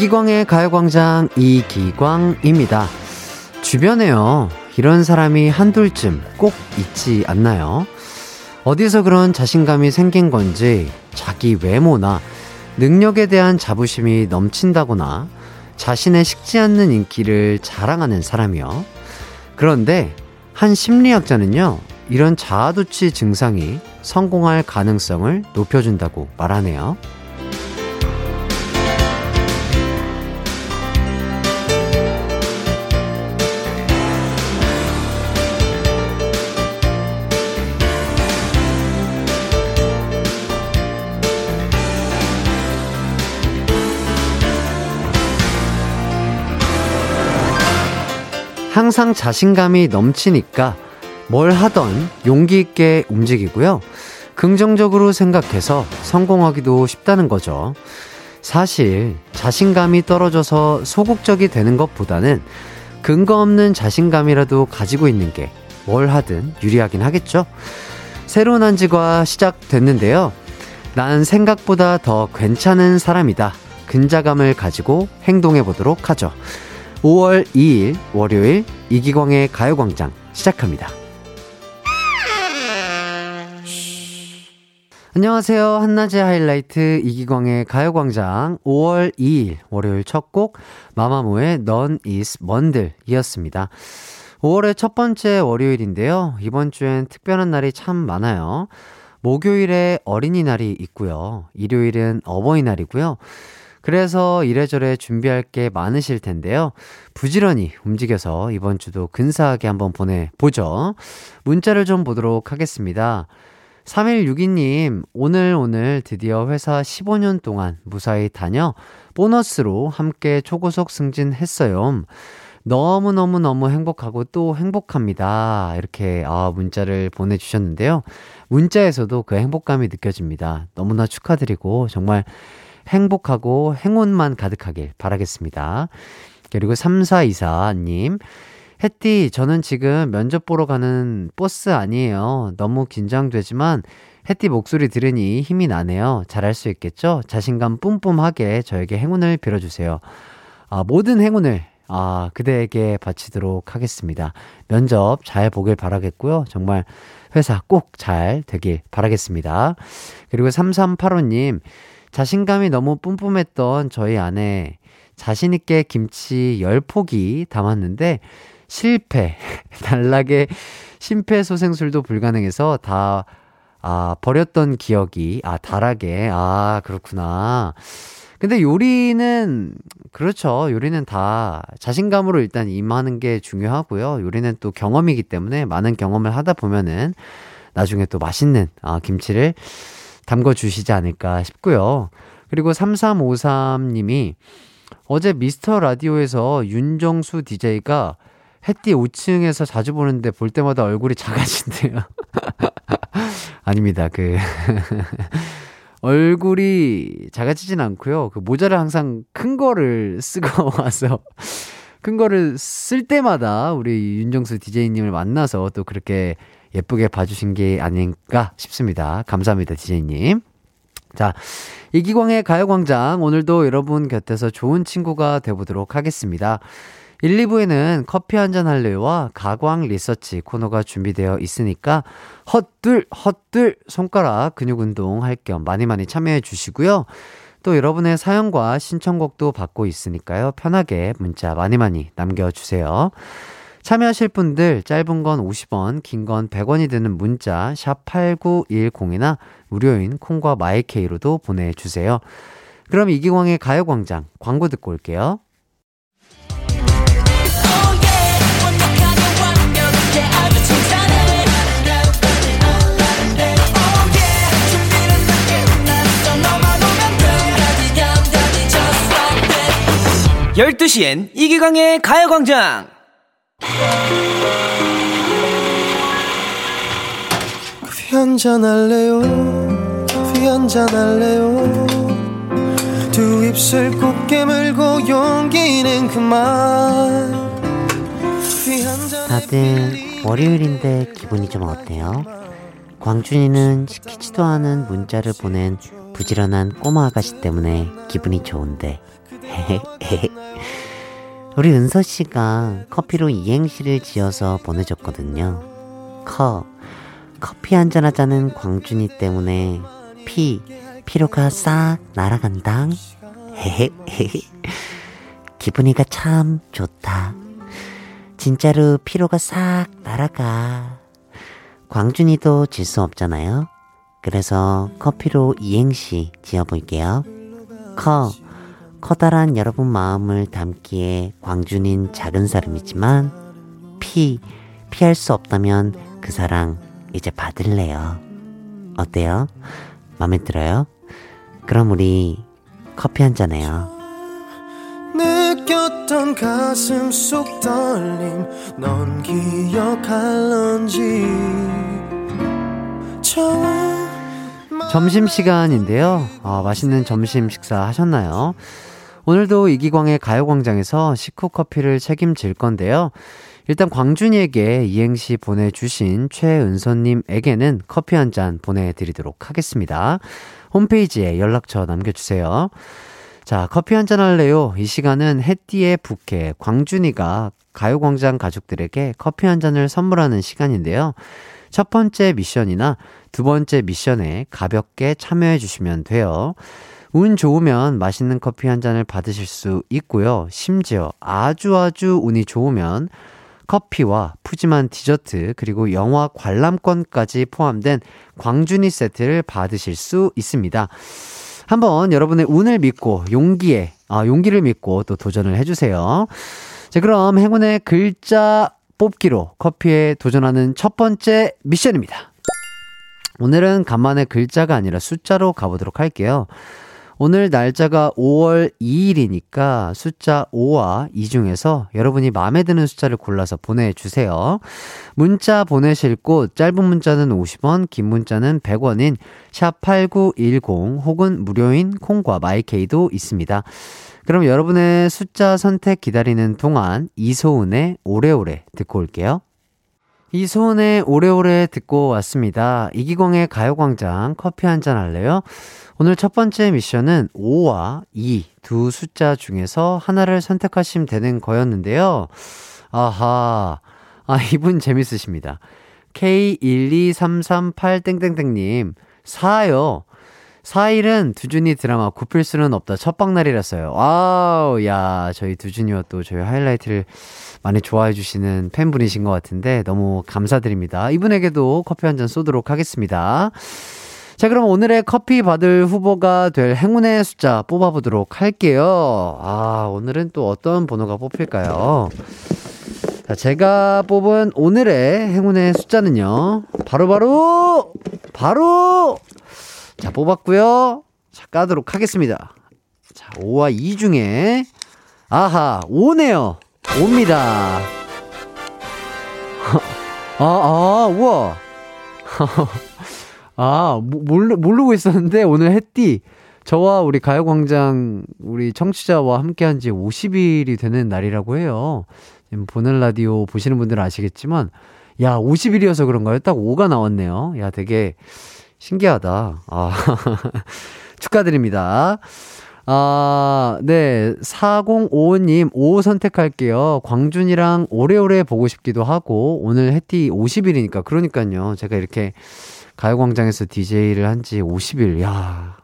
이기광의 가요광장 이기광입니다. 주변에요, 이런 사람이 한둘쯤 꼭 있지 않나요? 어디서 그런 자신감이 생긴 건지 자기 외모나 능력에 대한 자부심이 넘친다거나 자신의 식지 않는 인기를 자랑하는 사람이요. 그런데 한 심리학자는요, 이런 자아도취 증상이 성공할 가능성을 높여준다고 말하네요. 항상 자신감이 넘치니까 뭘 하던 용기 있게 움직이고요. 긍정적으로 생각해서 성공하기도 쉽다는 거죠. 사실 자신감이 떨어져서 소극적이 되는 것보다는 근거 없는 자신감이라도 가지고 있는 게 뭘 하든 유리하긴 하겠죠. 새로운 한 주가 시작됐는데요. 난 생각보다 더 괜찮은 사람이다. 근자감을 가지고 행동해 보도록 하죠. 5월 2일 월요일 이기광의 가요광장 시작합니다. 안녕하세요. 한낮의 하이라이트 이기광의 가요광장 5월 2일 월요일 첫 곡 마마무의 넌 is 먼들 이었습니다. 5월의 첫 번째 월요일인데요. 이번 주엔 특별한 날이 참 많아요. 목요일에 어린이날이 있고요. 일요일은 어버이날이고요. 그래서 이래저래 준비할 게 많으실 텐데요. 부지런히 움직여서 이번 주도 근사하게 한번 보내보죠. 문자를 좀 보도록 하겠습니다. 3162님, 오늘 오늘 드디어 회사 15년 동안 무사히 다녀 보너스로 함께 초고속 승진했어요. 너무너무너무 행복하고 또 행복합니다. 이렇게 아, 문자를 보내주셨는데요. 문자에서도 그 행복감이 느껴집니다. 너무나 축하드리고 정말 행복하고 행운만 가득하길 바라겠습니다. 그리고 3424님, 햇띠, 저는 지금 면접 보러 가는 버스 아니에요. 너무 긴장되지만 햇띠 목소리 들으니 힘이 나네요. 잘할 수 있겠죠? 자신감 뿜뿜하게 저에게 행운을 빌어주세요. 아, 모든 행운을 아, 그대에게 바치도록 하겠습니다. 면접 잘 보길 바라겠고요. 정말 회사 꼭 잘 되길 바라겠습니다. 그리고 3385님, 자신감이 너무 뿜뿜했던 저희 아내 자신있게 김치 10포기 담았는데 실패. 단락에 심폐소생술도 불가능해서 다, 아, 버렸던 기억이, 아, 달하게. 아, 그렇구나. 근데 요리는, 그렇죠. 요리는 다 자신감으로 일단 임하는 게 중요하고요. 요리는 또 경험이기 때문에 많은 경험을 하다 보면은 나중에 또 맛있는, 아, 김치를 담궈 주시지 않을까 싶고요. 그리고 3353님이 어제 미스터 라디오에서 윤정수 DJ가 햇띠 5층에서 자주 보는데 볼 때마다 얼굴이 작아진대요. 아닙니다. 그 얼굴이 작아지진 않고요. 그 모자를 항상 큰 거를 쓰고 와서 큰 거를 쓸 때마다 우리 윤정수 DJ님을 만나서 또 그렇게 예쁘게 봐주신 게 아닌가 싶습니다. 감사합니다, 디제이님. 자, 이기광의 가요광장. 오늘도 여러분 곁에서 좋은 친구가 되보도록 하겠습니다. 1, 2부에는 커피 한잔 할래요와 가광 리서치 코너가 준비되어 있으니까 헛둘, 헛둘 손가락 근육 운동 할 겸 많이 많이 참여해 주시고요. 또 여러분의 사연과 신청곡도 받고 있으니까요. 편하게 문자 많이 많이 남겨주세요. 참여하실 분들 짧은 건 50원, 긴 건 100원이 드는 문자 샵 8910이나 무료인 콩과 마이케이로도 보내주세요. 그럼 이기광의 가요광장 광고 듣고 올게요. 열두 시엔 이기광의 가요광장 커피 한잔 할래요 커피 한잔 할래요 두 입술 꼭 깨물고 용기는 그만 다들 월요일인데 기분이 좀 어때요? 광준이는 시키지도 않은 문자를 보낸 부지런한 꼬마 아가씨 때문에 기분이 좋은데. 우리 은서 씨가 커피로 이행시를 지어서 보내줬거든요. 커. 커피 한잔 하자는 광준이 때문에 피. 피로가 싹 날아간다. 기분이가 참 좋다. 진짜로 피로가 싹 날아가. 광준이도 질 수 없잖아요. 그래서 커피로 이행시 지어볼게요. 커. 커다란 여러분 마음을 담기에 광준인 작은 사람이지만 피. 피할 수 없다면 그 사랑 이제 받을래요. 어때요? 마음에 들어요? 그럼 우리 커피 한 잔 해요. 느꼈던 가슴 속 떨림 넌 기억할런지 점심시간인데요. 어, 맛있는 점심 식사 하셨나요? 오늘도 이기광의 가요광장에서 식후 커피를 책임질 건데요. 일단 광준이에게 이행시 보내주신 최은서님에게는 커피 한 잔 보내드리도록 하겠습니다. 홈페이지에 연락처 남겨주세요. 자, 커피 한 잔 할래요? 이 시간은 해띠의 부캐 광준이가 가요광장 가족들에게 커피 한 잔을 선물하는 시간인데요. 첫 번째 미션이나 두 번째 미션에 가볍게 참여해 주시면 돼요. 운 좋으면 맛있는 커피 한 잔을 받으실 수 있고요. 심지어 아주 아주 운이 좋으면 커피와 푸짐한 디저트 그리고 영화 관람권까지 포함된 광준이 세트를 받으실 수 있습니다. 한번 여러분의 운을 믿고 용기에 아, 용기를 믿고 또 도전을 해주세요. 자, 그럼 행운의 글자 뽑기로 커피에 도전하는 첫 번째 미션입니다. 오늘은 간만에 글자가 아니라 숫자로 가보도록 할게요. 오늘 날짜가 5월 2일이니까 숫자 5와 2 중에서 여러분이 마음에 드는 숫자를 골라서 보내주세요. 문자 보내실 곳 짧은 문자는 50원, 긴 문자는 100원인 샵8910 혹은 무료인 콩과 마이케이도 있습니다. 그럼 여러분의 숫자 선택 기다리는 동안 이소은의 오래오래 듣고 올게요. 이소은의 오래오래 듣고 왔습니다. 이기광의 가요광장 커피 한 잔 할래요? 오늘 첫 번째 미션은 5와 2 두 숫자 중에서 하나를 선택하시면 되는 거였는데요. 아하. 아, 이분 재밌으십니다. K12338땡땡땡님, 4요. 4일은 두준이 드라마 굽힐 수는 없다 첫방날이라서요. 와우, 야, 저희 두준이와 또 저희 하이라이트를 많이 좋아해 주시는 팬분이신 것 같은데 너무 감사드립니다. 이분에게도 커피 한 잔 쏘도록 하겠습니다. 자, 그럼 오늘의 커피 받을 후보가 될 행운의 숫자 뽑아보도록 할게요. 아, 오늘은 또 어떤 번호가 뽑힐까요? 자, 제가 뽑은 오늘의 행운의 숫자는요. 바로바로, 바로, 바로, 자, 뽑았고요. 자, 까도록 하겠습니다. 자, 5와 2 중에, 아하, 5네요. 5입니다. 아, 아, 우와. 아, 모르, 모르고 있었는데 오늘 햇띠 저와 우리 가요광장 우리 청취자와 함께 한 지 50일이 되는 날이라고 해요. 지금 보는 라디오 보시는 분들은 아시겠지만, 야, 50일이어서 그런가요? 딱 5가 나왔네요. 야, 되게 신기하다. 아, 축하드립니다. 아, 네. 4055님, 5 선택할게요. 광준이랑 오래오래 보고 싶기도 하고, 오늘 해띠 50일이니까, 그러니까요. 제가 이렇게 가요광장에서 DJ를 한 지 50일, 야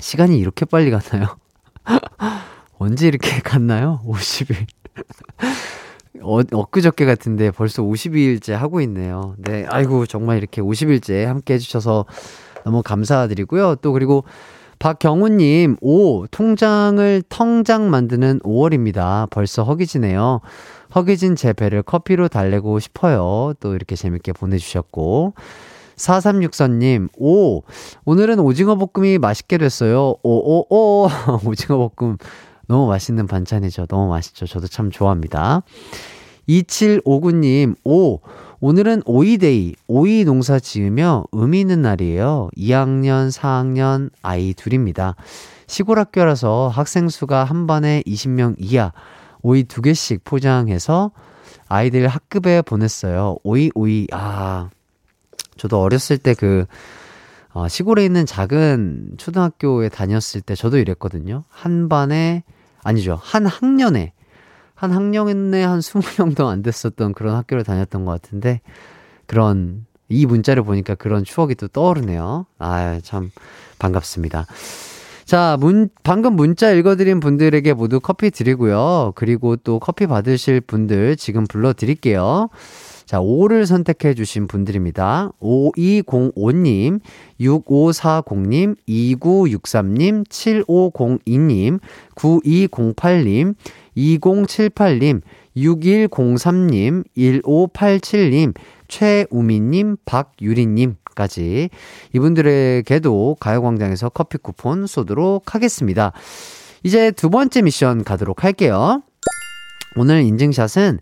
시간이 이렇게 빨리 갔나요? 언제 이렇게 갔나요? 50일. 어, 엊그저께 같은데 벌써 50일째 하고 있네요. 네, 아이고, 정말 이렇게 50일째 함께 해주셔서 너무 감사드리고요. 또 그리고 박경우님, 5, 통장을 텅장 만드는 5월입니다. 벌써 허기지네요. 허기진 제 배를 커피로 달래고 싶어요. 또 이렇게 재밌게 보내주셨고. 4364님, 오, 오늘은 오징어 볶음이 맛있게 됐어요. 오, 오, 오, 오징어 볶음. 너무 맛있는 반찬이죠. 너무 맛있죠. 저도 참 좋아합니다. 2759님, 오, 오늘은 오이데이, 오이 농사 지으며 의미 있는 날이에요. 2학년, 4학년 아이 둘입니다. 시골 학교라서 학생 수가 한 반에 20명 이하, 오이 두 개씩 포장해서 아이들 학급에 보냈어요. 오이, 오이, 아. 저도 어렸을 때 그, 어, 시골에 있는 작은 초등학교에 다녔을 때 저도 이랬거든요. 한 반에, 아니죠. 한 학년에, 한 학년에 한 20명도 안 됐었던 그런 학교를 다녔던 것 같은데, 그런, 이 문자를 보니까 그런 추억이 또 떠오르네요. 아, 참 반갑습니다. 자, 문, 방금 문자 읽어드린 분들에게 모두 커피 드리고요. 그리고 또 커피 받으실 분들 지금 불러드릴게요. 자, 5를 선택해 주신 분들입니다. 5205님, 6540님, 2963님, 7502님, 9208님, 2078님, 6103님, 1587님, 최우미님, 박유리님까지 이분들에게도 가요광장에서 커피 쿠폰 쏘도록 하겠습니다. 이제 두 번째 미션 가도록 할게요. 오늘 인증샷은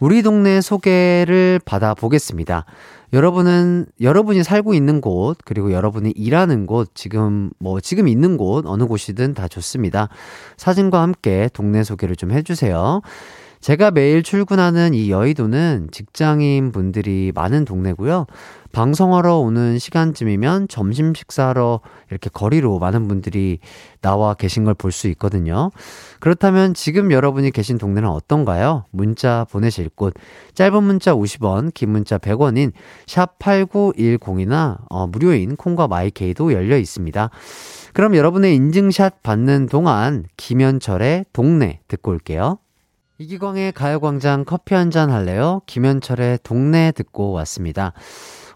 우리 동네 소개를 받아보겠습니다. 여러분은, 여러분이 살고 있는 곳, 그리고 여러분이 일하는 곳, 지금, 뭐, 지금 있는 곳, 어느 곳이든 다 좋습니다. 사진과 함께 동네 소개를 좀 해주세요. 제가 매일 출근하는 이 여의도는 직장인 분들이 많은 동네고요. 방송하러 오는 시간쯤이면 점심 식사하러 이렇게 거리로 많은 분들이 나와 계신 걸 볼 수 있거든요. 그렇다면 지금 여러분이 계신 동네는 어떤가요? 문자 보내실 곳. 짧은 문자 50원, 긴 문자 100원인 샵8910이나 어, 무료인 콩과 마이케이도 열려 있습니다. 그럼 여러분의 인증샷 받는 동안 김현철의 동네 듣고 올게요. 이기광의 가요광장 커피 한 잔 할래요? 김현철의 동네 듣고 왔습니다.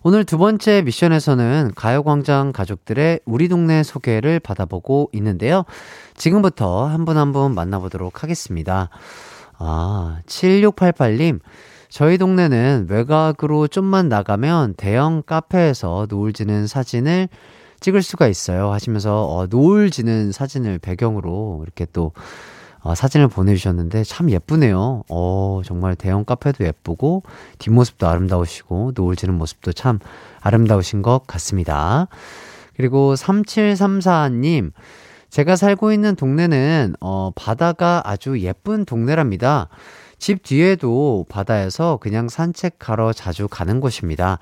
오늘 두 번째 미션에서는 가요광장 가족들의 우리 동네 소개를 받아보고 있는데요. 지금부터 한 분 한 분 만나보도록 하겠습니다. 아, 7688님. 저희 동네는 외곽으로 좀만 나가면 대형 카페에서 노을 지는 사진을 찍을 수가 있어요. 하시면서 어, 노을 지는 사진을 배경으로 이렇게 또 어, 사진을 보내주셨는데 참 예쁘네요. 어, 정말 대형 카페도 예쁘고 뒷모습도 아름다우시고 노을 지는 모습도 참 아름다우신 것 같습니다. 그리고 3734님, 제가 살고 있는 동네는 어, 바다가 아주 예쁜 동네랍니다. 집 뒤에도 바다에서 그냥 산책하러 자주 가는 곳입니다.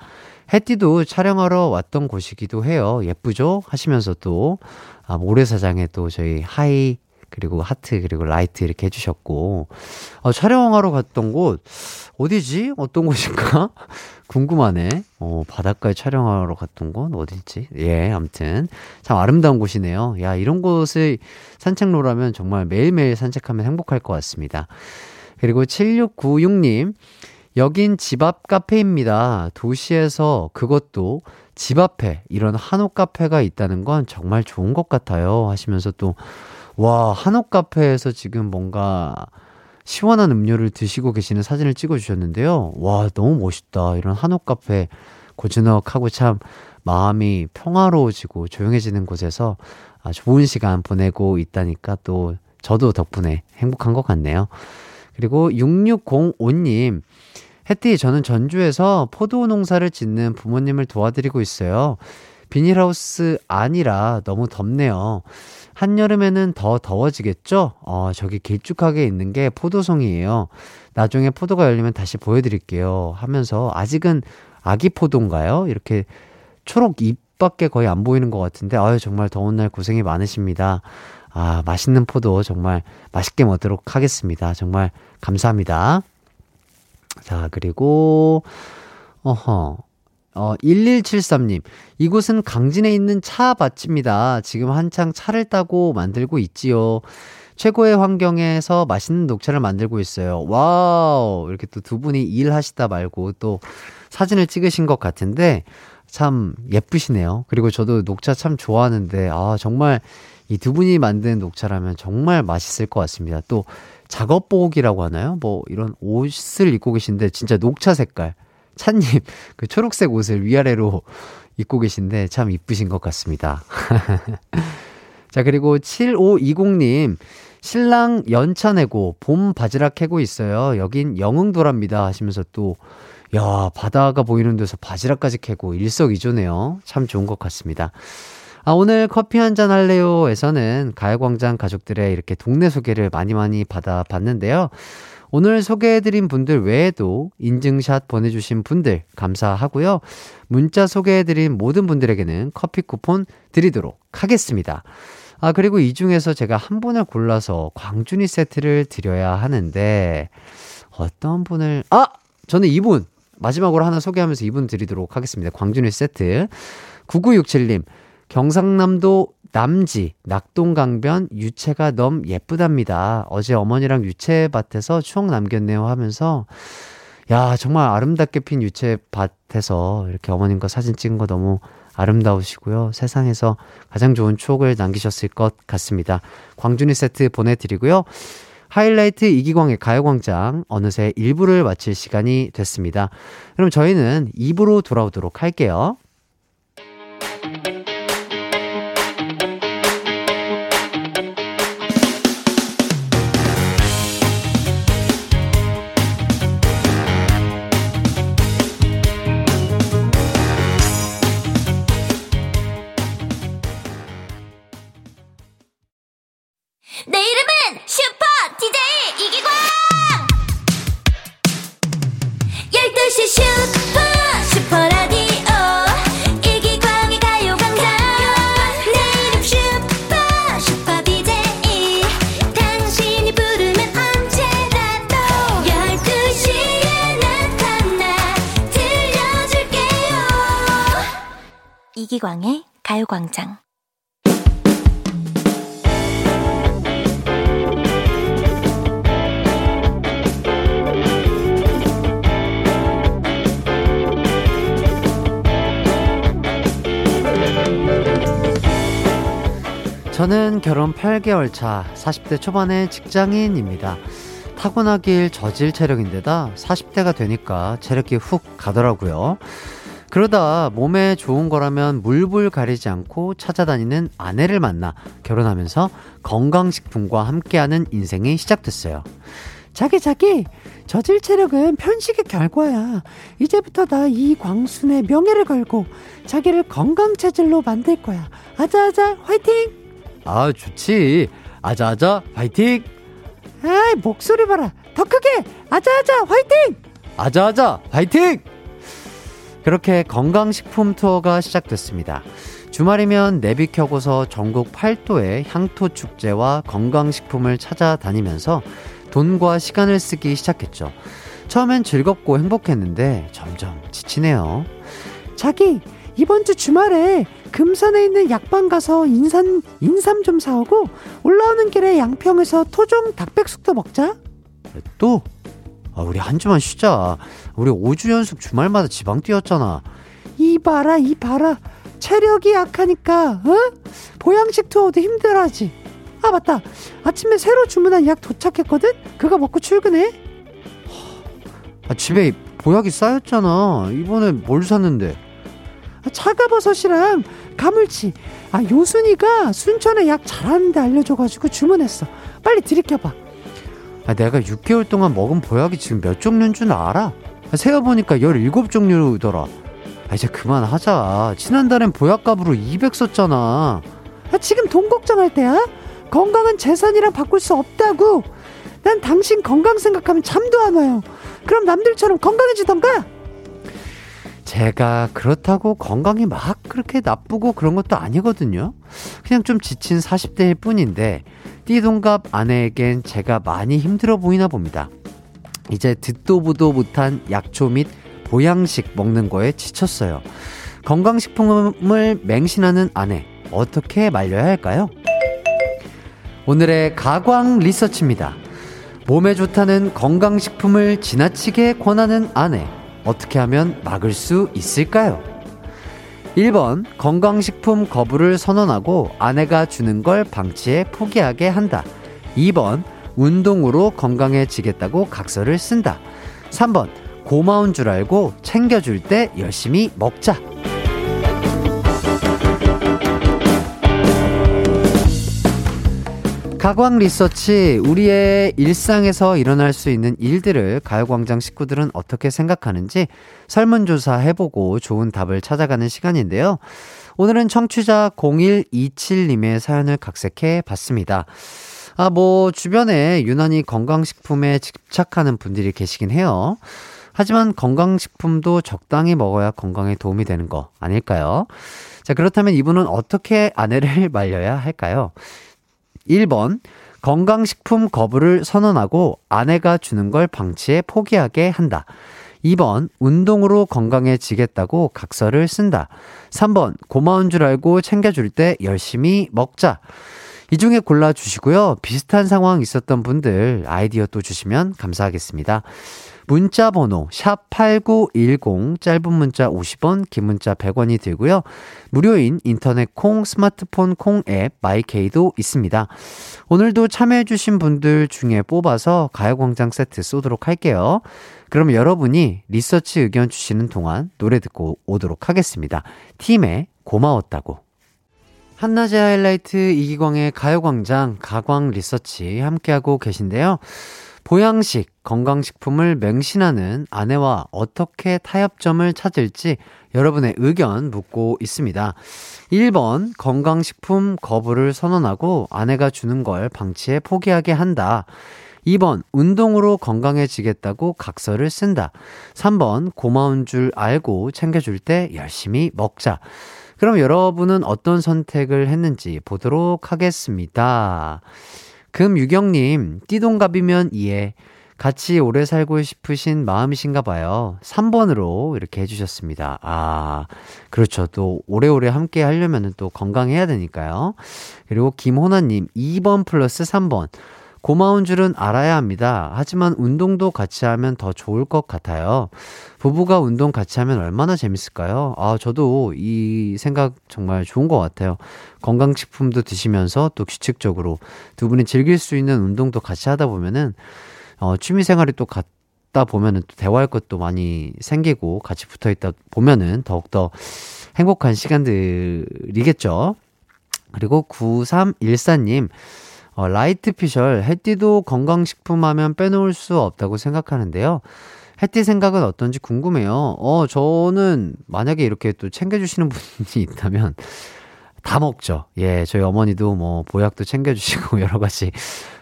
해띠도 촬영하러 왔던 곳이기도 해요. 예쁘죠? 하시면서 또, 아, 모래사장에 또 저희 High 그리고 하트, 그리고 Light 이렇게 해주셨고, 어, 촬영하러 갔던 곳, 어디지? 어떤 곳인가? 궁금하네. 어, 바닷가에 촬영하러 갔던 곳 어디지? 예, 암튼. 참 아름다운 곳이네요. 야, 이런 곳을 산책로라면 정말 매일매일 산책하면 행복할 것 같습니다. 그리고 7696님, 여긴 집 앞 카페입니다. 도시에서 그것도 집 앞에 이런 한옥 카페가 있다는 건 정말 좋은 것 같아요. 하시면서 또 와, 한옥 카페에서 지금 뭔가 시원한 음료를 드시고 계시는 사진을 찍어 주셨는데요. 와, 너무 멋있다. 이런 한옥 카페 고즈넉하고 참 마음이 평화로워지고 조용해지는 곳에서 아, 좋은 시간 보내고 있다니까 또 저도 덕분에 행복한 것 같네요. 그리고 6605님, 혜띠, 저는 전주에서 포도 농사를 짓는 부모님을 도와드리고 있어요. 비닐하우스 아니라 너무 덥네요. 한여름에는 더 더워지겠죠? 어, 저기 길쭉하게 있는 게 포도송이에요. 나중에 포도가 열리면 다시 보여드릴게요. 하면서 아직은 아기 포도인가요? 이렇게 초록 잎밖에 거의 안 보이는 것 같은데, 아유, 정말 더운 날 고생이 많으십니다. 아, 맛있는 포도 정말 맛있게 먹도록 하겠습니다. 정말 감사합니다. 자, 그리고, 어허. 어, 1173님. 이곳은 강진에 있는 차 밭입니다. 지금 한창 차를 따고 만들고 있지요. 최고의 환경에서 맛있는 녹차를 만들고 있어요. 와우! 이렇게 또 두 분이 일하시다 말고 또 사진을 찍으신 것 같은데 참 예쁘시네요. 그리고 저도 녹차 참 좋아하는데, 아, 정말 이 두 분이 만든 녹차라면 정말 맛있을 것 같습니다. 또 작업복이라고 하나요? 뭐 이런 옷을 입고 계신데 진짜 녹차 색깔. 찬님, 그 초록색 옷을 위아래로 입고 계신데 참 이쁘신 것 같습니다. 자, 그리고 7520님, 신랑 연차 내고 봄 바지락 캐고 있어요. 여긴 영흥도랍니다. 하시면서 또, 야, 바다가 보이는 데서 바지락까지 캐고 일석이조네요. 참 좋은 것 같습니다. 아, 오늘 커피 한 잔 할래요? 에서는 가요광장 가족들의 이렇게 동네 소개를 많이 많이 받아봤는데요. 오늘 소개해드린 분들 외에도 인증샷 보내주신 분들 감사하고요. 문자 소개해드린 모든 분들에게는 커피 쿠폰 드리도록 하겠습니다. 아, 그리고 이 중에서 제가 한 분을 골라서 광준이 세트를 드려야 하는데, 어떤 분을, 아! 저는 이분! 마지막으로 하나 소개하면서 이분 드리도록 하겠습니다. 광준이 세트. 9967님, 경상남도 남지, 낙동강변 유채가 너무 예쁘답니다. 어제 어머니랑 유채밭에서 추억 남겼네요 하면서 야, 정말 아름답게 핀 유채밭에서 이렇게 어머님과 사진 찍은 거 너무 아름다우시고요. 세상에서 가장 좋은 추억을 남기셨을 것 같습니다. 광준이 세트 보내드리고요. 하이라이트 이기광의 가요광장 어느새 1부를 마칠 시간이 됐습니다. 그럼 저희는 2부로 돌아오도록 할게요. 가요광장. 저는 결혼 8개월 차 40대 초반의 직장인입니다. 타고나길 저질 체력인데다 40대가 되니까 체력이 훅 가더라고요. 그러다 몸에 좋은 거라면 물불 가리지 않고 찾아다니는 아내를 만나 결혼하면서 건강식품과 함께하는 인생이 시작됐어요. 자기 자기 저질 체력은 편식의 결과야. 이제부터 나 이 광순의 명예를 걸고 자기를 건강 체질로 만들 거야. 아자아자 화이팅! 아 좋지. 아자아자 화이팅! 아이 목소리 봐라. 더 크게 아자아자 화이팅! 아자아자 화이팅! 그렇게 건강식품 투어가 시작됐습니다. 주말이면 내비 켜고서 전국 8도의 향토 축제와 건강식품을 찾아다니면서 돈과 시간을 쓰기 시작했죠. 처음엔 즐겁고 행복했는데 점점 지치네요. 자기, 이번 주 주말에 금산에 있는 약방 가서 인삼, 인삼 좀 사오고 올라오는 길에 양평에서 토종 닭백숙도 먹자. 또? 아, 우리 한 주만 쉬자. 우리 5주 연속 주말마다 지방 뛰었잖아. 이 봐라, 이 봐라. 체력이 약하니까, 어? 보양식 투어도 힘들어하지. 아, 맞다. 아침에 새로 주문한 약 도착했거든? 그거 먹고 출근해. 아, 집에 보약이 쌓였잖아. 이번에 뭘 샀는데? 아, 차가버섯이랑 가물치. 아, 요순이가 순천에 약 잘하는데 알려줘가지고 주문했어. 빨리 들이켜봐. 아, 내가 6개월 동안 먹은 보약이 지금 몇 종류인 줄 알아? 아, 세어보니까 17종류더라. 아, 이제 그만하자. 지난달엔 보약값으로 200 썼잖아. 아, 지금 돈 걱정할 때야? 건강은 재산이랑 바꿀 수 없다고. 난 당신 건강 생각하면 잠도 안 와요. 그럼 남들처럼 건강해지던가. 제가 그렇다고 건강이 막 그렇게 나쁘고 그런 것도 아니거든요. 그냥 좀 지친 40대일 뿐인데 띠동갑 아내에겐 제가 많이 힘들어 보이나 봅니다. 이제 듣도 보도 못한 약초 및 보양식 먹는 거에 지쳤어요. 건강식품을 맹신하는 아내, 어떻게 말려야 할까요? 오늘의 가광 리서치입니다. 몸에 좋다는 건강식품을 지나치게 권하는 아내, 어떻게 하면 막을 수 있을까요? 1번, 건강식품 거부를 선언하고 아내가 주는 걸 방치해 포기하게 한다. 2번, 운동으로 건강해지겠다고 각서를 쓴다. 3번, 고마운 줄 알고 챙겨줄 때 열심히 먹자. 가광 리서치, 우리의 일상에서 일어날 수 있는 일들을 가요광장 식구들은 어떻게 생각하는지 설문조사 해보고 좋은 답을 찾아가는 시간인데요. 오늘은 청취자 0127님의 사연을 각색해 봤습니다. 아, 뭐, 주변에 유난히 건강식품에 집착하는 분들이 계시긴 해요. 하지만 건강식품도 적당히 먹어야 건강에 도움이 되는 거 아닐까요? 자, 그렇다면 이분은 어떻게 아내를 말려야 할까요? 1번, 건강식품 거부를 선언하고 아내가 주는 걸 방치해 포기하게 한다. 2번, 운동으로 건강해지겠다고 각서를 쓴다. 3번, 고마운 줄 알고 챙겨줄 때 열심히 먹자. 이 중에 골라주시고요. 비슷한 상황 있었던 분들 아이디어 또 주시면 감사하겠습니다. 문자 번호 샵8910 짧은 문자 50원 긴 문자 100원이 들고요. 무료인 인터넷 콩 스마트폰 콩 앱 마이케이도 있습니다. 오늘도 참여해 주신 분들 중에 뽑아서 가요광장 세트 쏘도록 할게요. 그럼 여러분이 리서치 의견 주시는 동안 노래 듣고 오도록 하겠습니다. 팀에 고마웠다고. 한낮의 하이라이트 이기광의 가요광장 가광 리서치 함께하고 계신데요. 보양식, 건강식품을 맹신하는 아내와 어떻게 타협점을 찾을지 여러분의 의견 묻고 있습니다. 1번, 건강식품 거부를 선언하고 아내가 주는 걸 방치해 포기하게 한다. 2번, 운동으로 건강해지겠다고 각서를 쓴다. 3번, 고마운 줄 알고 챙겨줄 때 열심히 먹자. 그럼 여러분은 어떤 선택을 했는지 보도록 하겠습니다. 금유경님, 띠동갑이면 이해. 같이 오래 살고 싶으신 마음이신가 봐요. 3번으로 이렇게 해주셨습니다. 아, 그렇죠. 또 오래오래 함께 하려면 또 건강해야 되니까요. 그리고 김호나님, 2번 플러스 3번. 고마운 줄은 알아야 합니다. 하지만 운동도 같이 하면 더 좋을 것 같아요. 부부가 운동 같이 하면 얼마나 재밌을까요? 아, 저도 이 생각 정말 좋은 것 같아요. 건강식품도 드시면서 또 규칙적으로 두 분이 즐길 수 있는 운동도 같이 하다 보면은, 어, 취미 생활이 또 갖다 보면은 또 대화할 것도 많이 생기고 같이 붙어 있다 보면은 더욱더 행복한 시간들이겠죠. 그리고 9314님, 어, 라이트 피셜, 해띠도 건강식품 하면 빼놓을 수 없다고 생각하는데요. 해띠 생각은 어떤지 궁금해요. 어, 저는 만약에 이렇게 또 챙겨주시는 분이 있다면 다 먹죠. 예, 저희 어머니도 뭐 보약도 챙겨주시고 여러 가지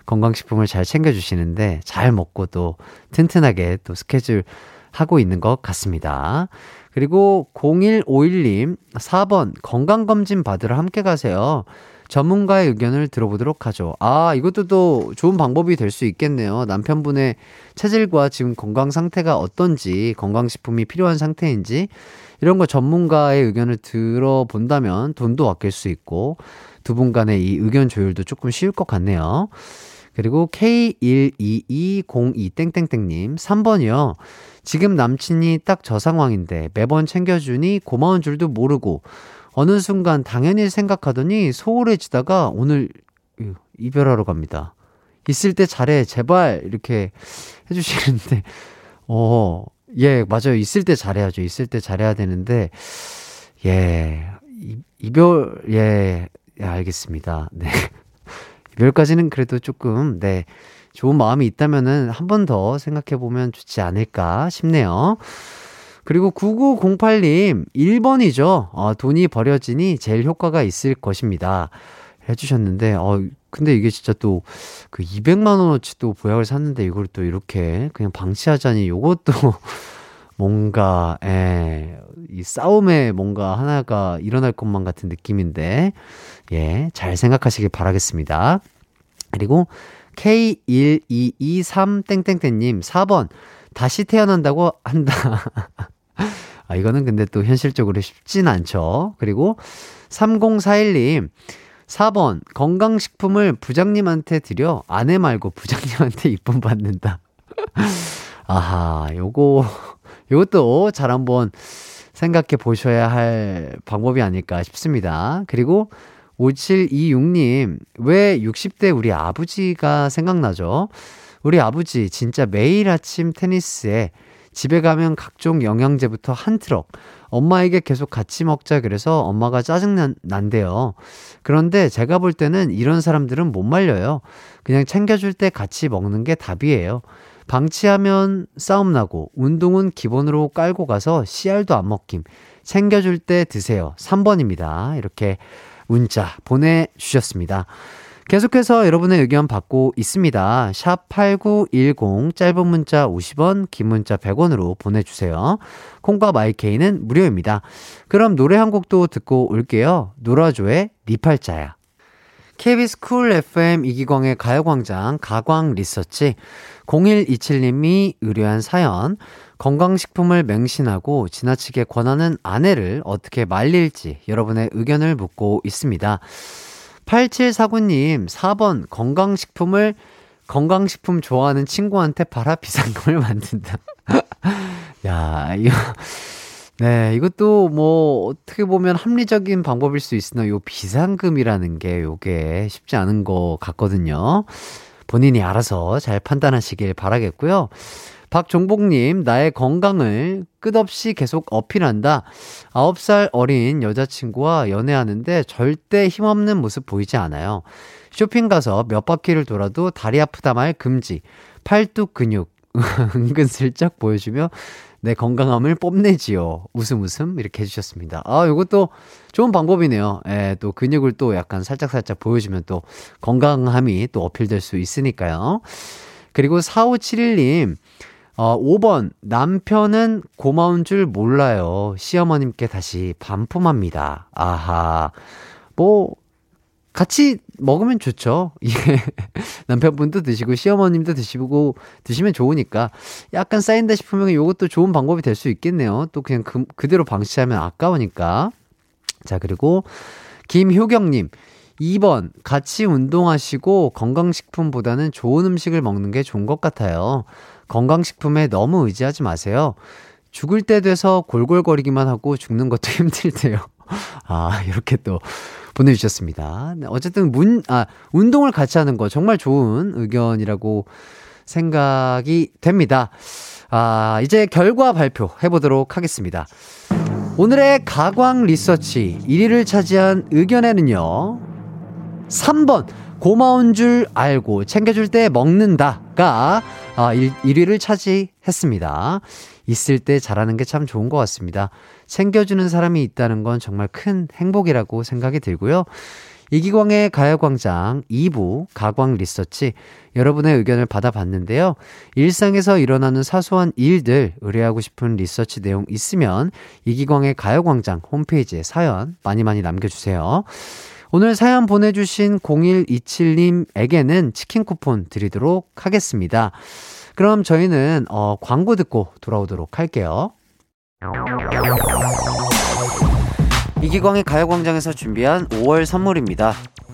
건강식품을 잘 챙겨주시는데 잘 먹고 또 튼튼하게 또 스케줄 하고 있는 것 같습니다. 그리고 0151님, 4번 건강검진 받으러 함께 가세요. 전문가의 의견을 들어보도록 하죠. 아, 이것도 또 좋은 방법이 될 수 있겠네요. 남편분의 체질과 지금 건강 상태가 어떤지, 건강식품이 필요한 상태인지, 이런 거 전문가의 의견을 들어본다면 돈도 아낄 수 있고, 두 분 간의 이 의견 조율도 조금 쉬울 것 같네요. 그리고 K12202땡땡땡님, 3번이요. 지금 남친이 딱 저 상황인데 매번 챙겨주니 고마운 줄도 모르고, 어느 순간 당연히 생각하더니 소홀해지다가 오늘 이별하러 갑니다. 있을 때 잘해, 제발, 이렇게 해주시는데, 어, 예, 맞아요. 있을 때 잘해야죠. 있을 때 잘해야 되는데, 예, 이, 이별, 예, 예, 알겠습니다. 네. 이별까지는 그래도 조금, 네, 좋은 마음이 있다면은 한 번 더 생각해 보면 좋지 않을까 싶네요. 그리고 9908님, 1번이죠. 어, 돈이 버려지니 제일 효과가 있을 것입니다. 해주셨는데, 어, 근데 이게 진짜 또, 그 200만원어치 또 보약을 샀는데 이걸 또 이렇게 그냥 방치하자니 요것도 뭔가, 예, 이 싸움에 뭔가 하나가 일어날 것만 같은 느낌인데, 예, 잘 생각하시길 바라겠습니다. 그리고 K1223땡땡땡님, 4번, 다시 태어난다고 한다. 아, 이거는 근데 또 현실적으로 쉽진 않죠. 그리고 3041님, 4번, 건강식품을 부장님한테 드려 아내 말고 부장님한테 이쁨 받는다. 아하, 요거, 요것도 잘 한번 생각해 보셔야 할 방법이 아닐까 싶습니다. 그리고 5726님, 왜 60대 우리 아버지가 생각나죠? 우리 아버지 진짜 매일 아침 테니스에 집에 가면 각종 영양제부터 한 트럭. 엄마에게 계속 같이 먹자 그래서 엄마가 짜증 난대요. 그런데 제가 볼 때는 이런 사람들은 못 말려요. 그냥 챙겨줄 때 같이 먹는 게 답이에요. 방치하면 싸움 나고 운동은 기본으로 깔고 가서 씨알도 안 먹김. 챙겨줄 때 드세요. 3번입니다. 이렇게 문자 보내주셨습니다. 계속해서 여러분의 의견 받고 있습니다. 샵 8910 짧은 문자 50원, 긴 문자 100원으로 보내주세요. 콩과 마이케이는 무료입니다. 그럼 노래 한 곡도 듣고 올게요. 노라조의 니 팔자야. KBS 쿨 FM 이기광의 가요광장 가광 리서치 0127님이 의뢰한 사연 건강식품을 맹신하고 지나치게 권하는 아내를 어떻게 말릴지 여러분의 의견을 묻고 있습니다. 8749님, 4번 건강식품을 건강식품 좋아하는 친구한테 팔아 비상금을 만든다. 야, 이거 네, 이것도 뭐 어떻게 보면 합리적인 방법일 수 있으나 요 비상금이라는 게 요게 쉽지 않은 것 같거든요. 본인이 알아서 잘 판단하시길 바라겠고요. 박종복님, 나의 건강을 끝없이 계속 어필한다. 9살 어린 여자친구와 연애하는데 절대 힘없는 모습 보이지 않아요. 쇼핑 가서 몇 바퀴를 돌아도 다리 아프다 말 금지. 팔뚝 근육 은근슬쩍 보여주며 내 건강함을 뽐내지요. 웃음 웃음 이렇게 해주셨습니다. 아, 이것도 좋은 방법이네요. 예, 또 근육을 또 약간 살짝살짝 보여주면 또 건강함이 또 어필될 수 있으니까요. 그리고 4571님, 어, 5번. 남편은 고마운 줄 몰라요. 시어머님께 다시 반품합니다. 아하. 뭐, 같이 먹으면 좋죠. 예. 남편분도 드시고, 시어머님도 드시고, 드시면 좋으니까. 약간 쌓인다 싶으면 이것도 좋은 방법이 될 수 있겠네요. 또 그냥 그, 그대로 방치하면 아까우니까. 자, 그리고, 김효경님. 2번, 같이 운동하시고 건강식품보다는 좋은 음식을 먹는 게 좋은 것 같아요. 건강식품에 너무 의지하지 마세요. 죽을 때 돼서 골골거리기만 하고 죽는 것도 힘들대요. 아, 이렇게 또 보내주셨습니다. 네, 어쨌든 문, 아, 운동을 같이 하는 거 정말 좋은 의견이라고 생각이 됩니다. 아, 이제 결과 발표해보도록 하겠습니다. 오늘의 가광 리서치 1위를 차지한 의견에는요, 3번, 고마운 줄 알고 챙겨줄 때 먹는다가 아, 1, 1위를 차지했습니다. 있을 때 잘하는 게 참 좋은 것 같습니다. 챙겨주는 사람이 있다는 건 정말 큰 행복이라고 생각이 들고요. 이기광의 가요광장 2부 가광 리서치 여러분의 의견을 받아봤는데요. 일상에서 일어나는 사소한 일들 의뢰하고 싶은 리서치 내용 있으면 이기광의 가요광장 홈페이지에 사연 많이 많이 남겨주세요. 오늘 사연 보내주신 0127님에게는 치킨 쿠폰 드리도록 하겠습니다. 그럼 저희는 어, 광고 듣고 돌아오도록 할게요. 이기광의 가요광장에서 준비한 5월 선물입니다.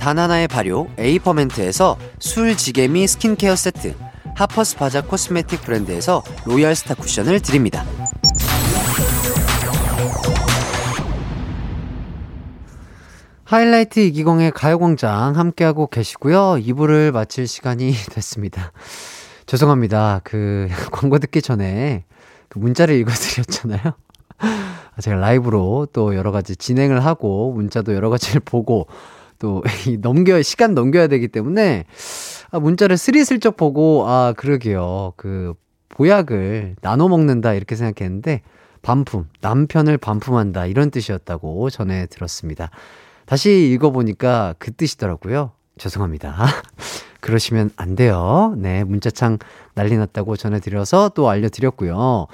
단 하나의 발효 에이퍼멘트에서 술 지게미 스킨케어 세트, 하퍼스 바자 코스메틱 브랜드에서 로얄 스타 쿠션을 드립니다. 하이라이트 이기광의 가요광장 함께하고 계시고요. 2부를 마칠 시간이 됐습니다. 죄송합니다. 그 광고 듣기 전에 그 문자를 읽어드렸잖아요. 제가 라이브로 또 여러 가지 진행을 하고 문자도 여러 가지를 보고 또 넘겨 시간 넘겨야 되기 때문에 아, 문자를 스리슬쩍 보고 아 그러게요. 그 보약을 나눠 먹는다 이렇게 생각했는데 반품 남편을 반품한다 이런 뜻이었다고 전해 들었습니다. 다시 읽어보니까 그 뜻이더라고요. 죄송합니다. 그러시면 안 돼요. 네, 문자창 난리 났다고 전해드려서 또 알려드렸고요.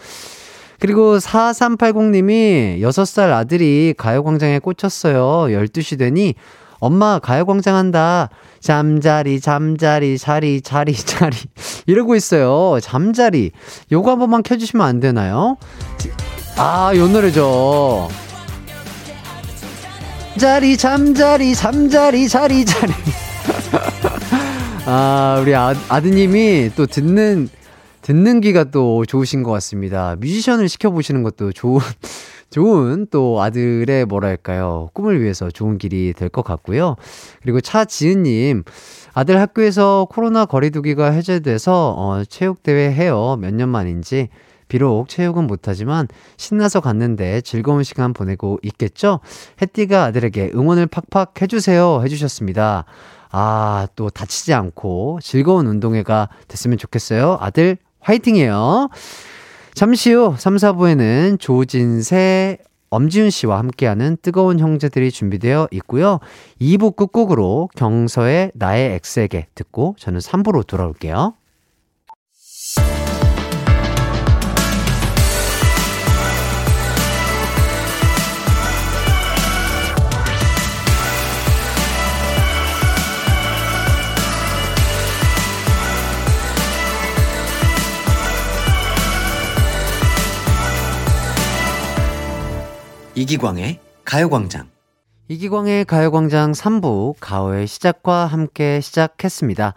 그리고 4380님이 6살 아들이 가요광장에 꽂혔어요. 12시 되니 엄마 가요광장 한다. 잠자리, 잠자리, 자리, 자리, 자리. 이러고 있어요. 잠자리. 요거 한 번만 켜주시면 안 되나요? 아, 요 노래죠. 자리, 잠자리, 잠자리, 자리, 자리. 아, 우리 아, 아드님이 또 듣는, 듣는 귀가 또 좋으신 것 같습니다. 뮤지션을 시켜보시는 것도 좋은, 좋은 또 아들의 뭐랄까요. 꿈을 위해서 좋은 길이 될 것 같고요. 그리고 차지은님, 아들 학교에서 코로나 거리두기가 해제돼서, 어, 체육대회 해요. 몇 년 만인지. 비록 체육은 못하지만 신나서 갔는데 즐거운 시간 보내고 있겠죠? 혜띠가 아들에게 응원을 팍팍 해주세요. 해주셨습니다. 아, 또 다치지 않고 즐거운 운동회가 됐으면 좋겠어요. 아들, 화이팅이에요. 잠시 후 3, 4부에는 조진세, 엄지훈 씨와 함께하는 뜨거운 형제들이 준비되어 있고요. 2부 끝곡으로 경서의 나의 엑스에게 듣고 저는 3부로 돌아올게요. 이기광의 가요광장. 이기광의 가요광장 3부 가오의 시작과 함께 시작했습니다.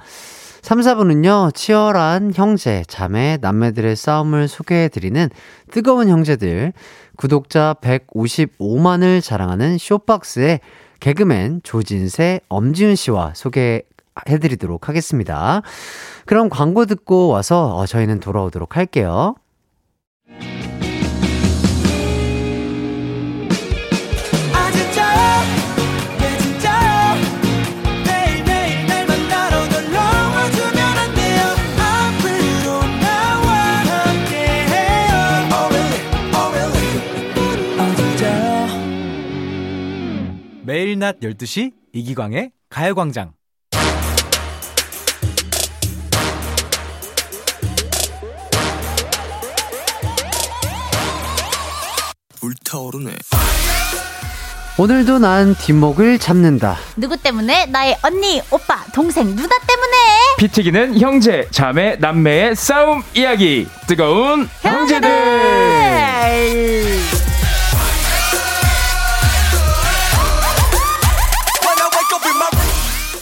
3, 4부는요, 치열한 형제, 자매, 남매들의 싸움을 소개해드리는 뜨거운 형제들, 구독자 155만을 자랑하는 쇼박스의 개그맨 조진세, 엄지훈 씨와 소개해드리도록 하겠습니다. 그럼 광고 듣고 와서 어, 저희는 돌아오도록 할게요. 매일 낮 12시 이기광의 가요광장. 불타오르네 오늘도 난 뒷목을 잡는다. 누구 때문에? 나의 언니, 오빠, 동생, 누나 때문에! 피 튀기는 형제, 자매, 남매의 싸움 이야기. 뜨거운 형제들.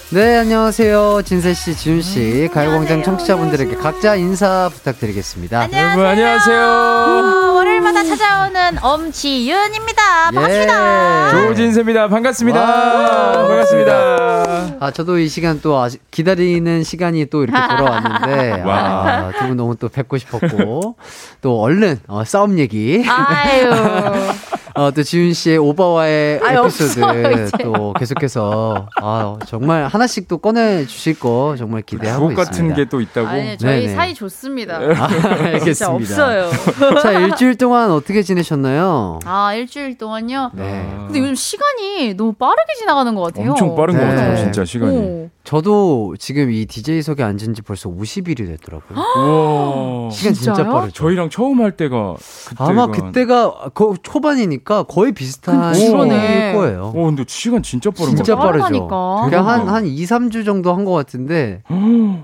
네, 안녕하세요. 진세씨, 지훈씨, 가요광장 청취자분들에게 각자 인사 부탁드리겠습니다. 여러분 안녕하세요. 어, 월요일마다 찾아오는 엄지윤입니다. 예. 반갑습니다. 조진세입니다. 반갑습니다. 와. 반갑습니다. 아, 저도 이 시간 또 아시, 기다리는 시간이 또 이렇게 돌아왔는데, 와. 아, 두분 너무 또 뵙고 싶었고, 또 얼른, 어, 싸움 얘기. 아유. 어, 또 지훈 씨의 오바와의 아유, 에피소드 없어요, 이제. 또 계속해서, 아, 정말 하나씩 또 꺼내 주실 거 정말 기대하고 있습니다. 같은 게 또 있다고. 아니 저희 네네. 사이 좋습니다. 아, 알겠습니다. 진짜 없어요. 자, 일주일 동안 어떻게 지내셨나요? 아 일주일 동안요. 네. 근데 요즘 시간이 너무 빠르게 지나가는 것 같아요. 엄청 빠른 네. 것 같아요, 진짜 시간이. 오. 저도 지금 이 DJ석에 앉은 지 벌써 50일이 됐더라고요. 우와. 시간 진짜? 빠르죠. 저희랑 처음 할 때가 그때가 아마 그때가 거, 초반이니까 거의 비슷한 그- 그러네. 시기일 거예요. 어, 근데 시간 진짜 빠른 것 진짜. 빠르죠. 그냥 한. 한 2, 3주 정도 한 것 같은데,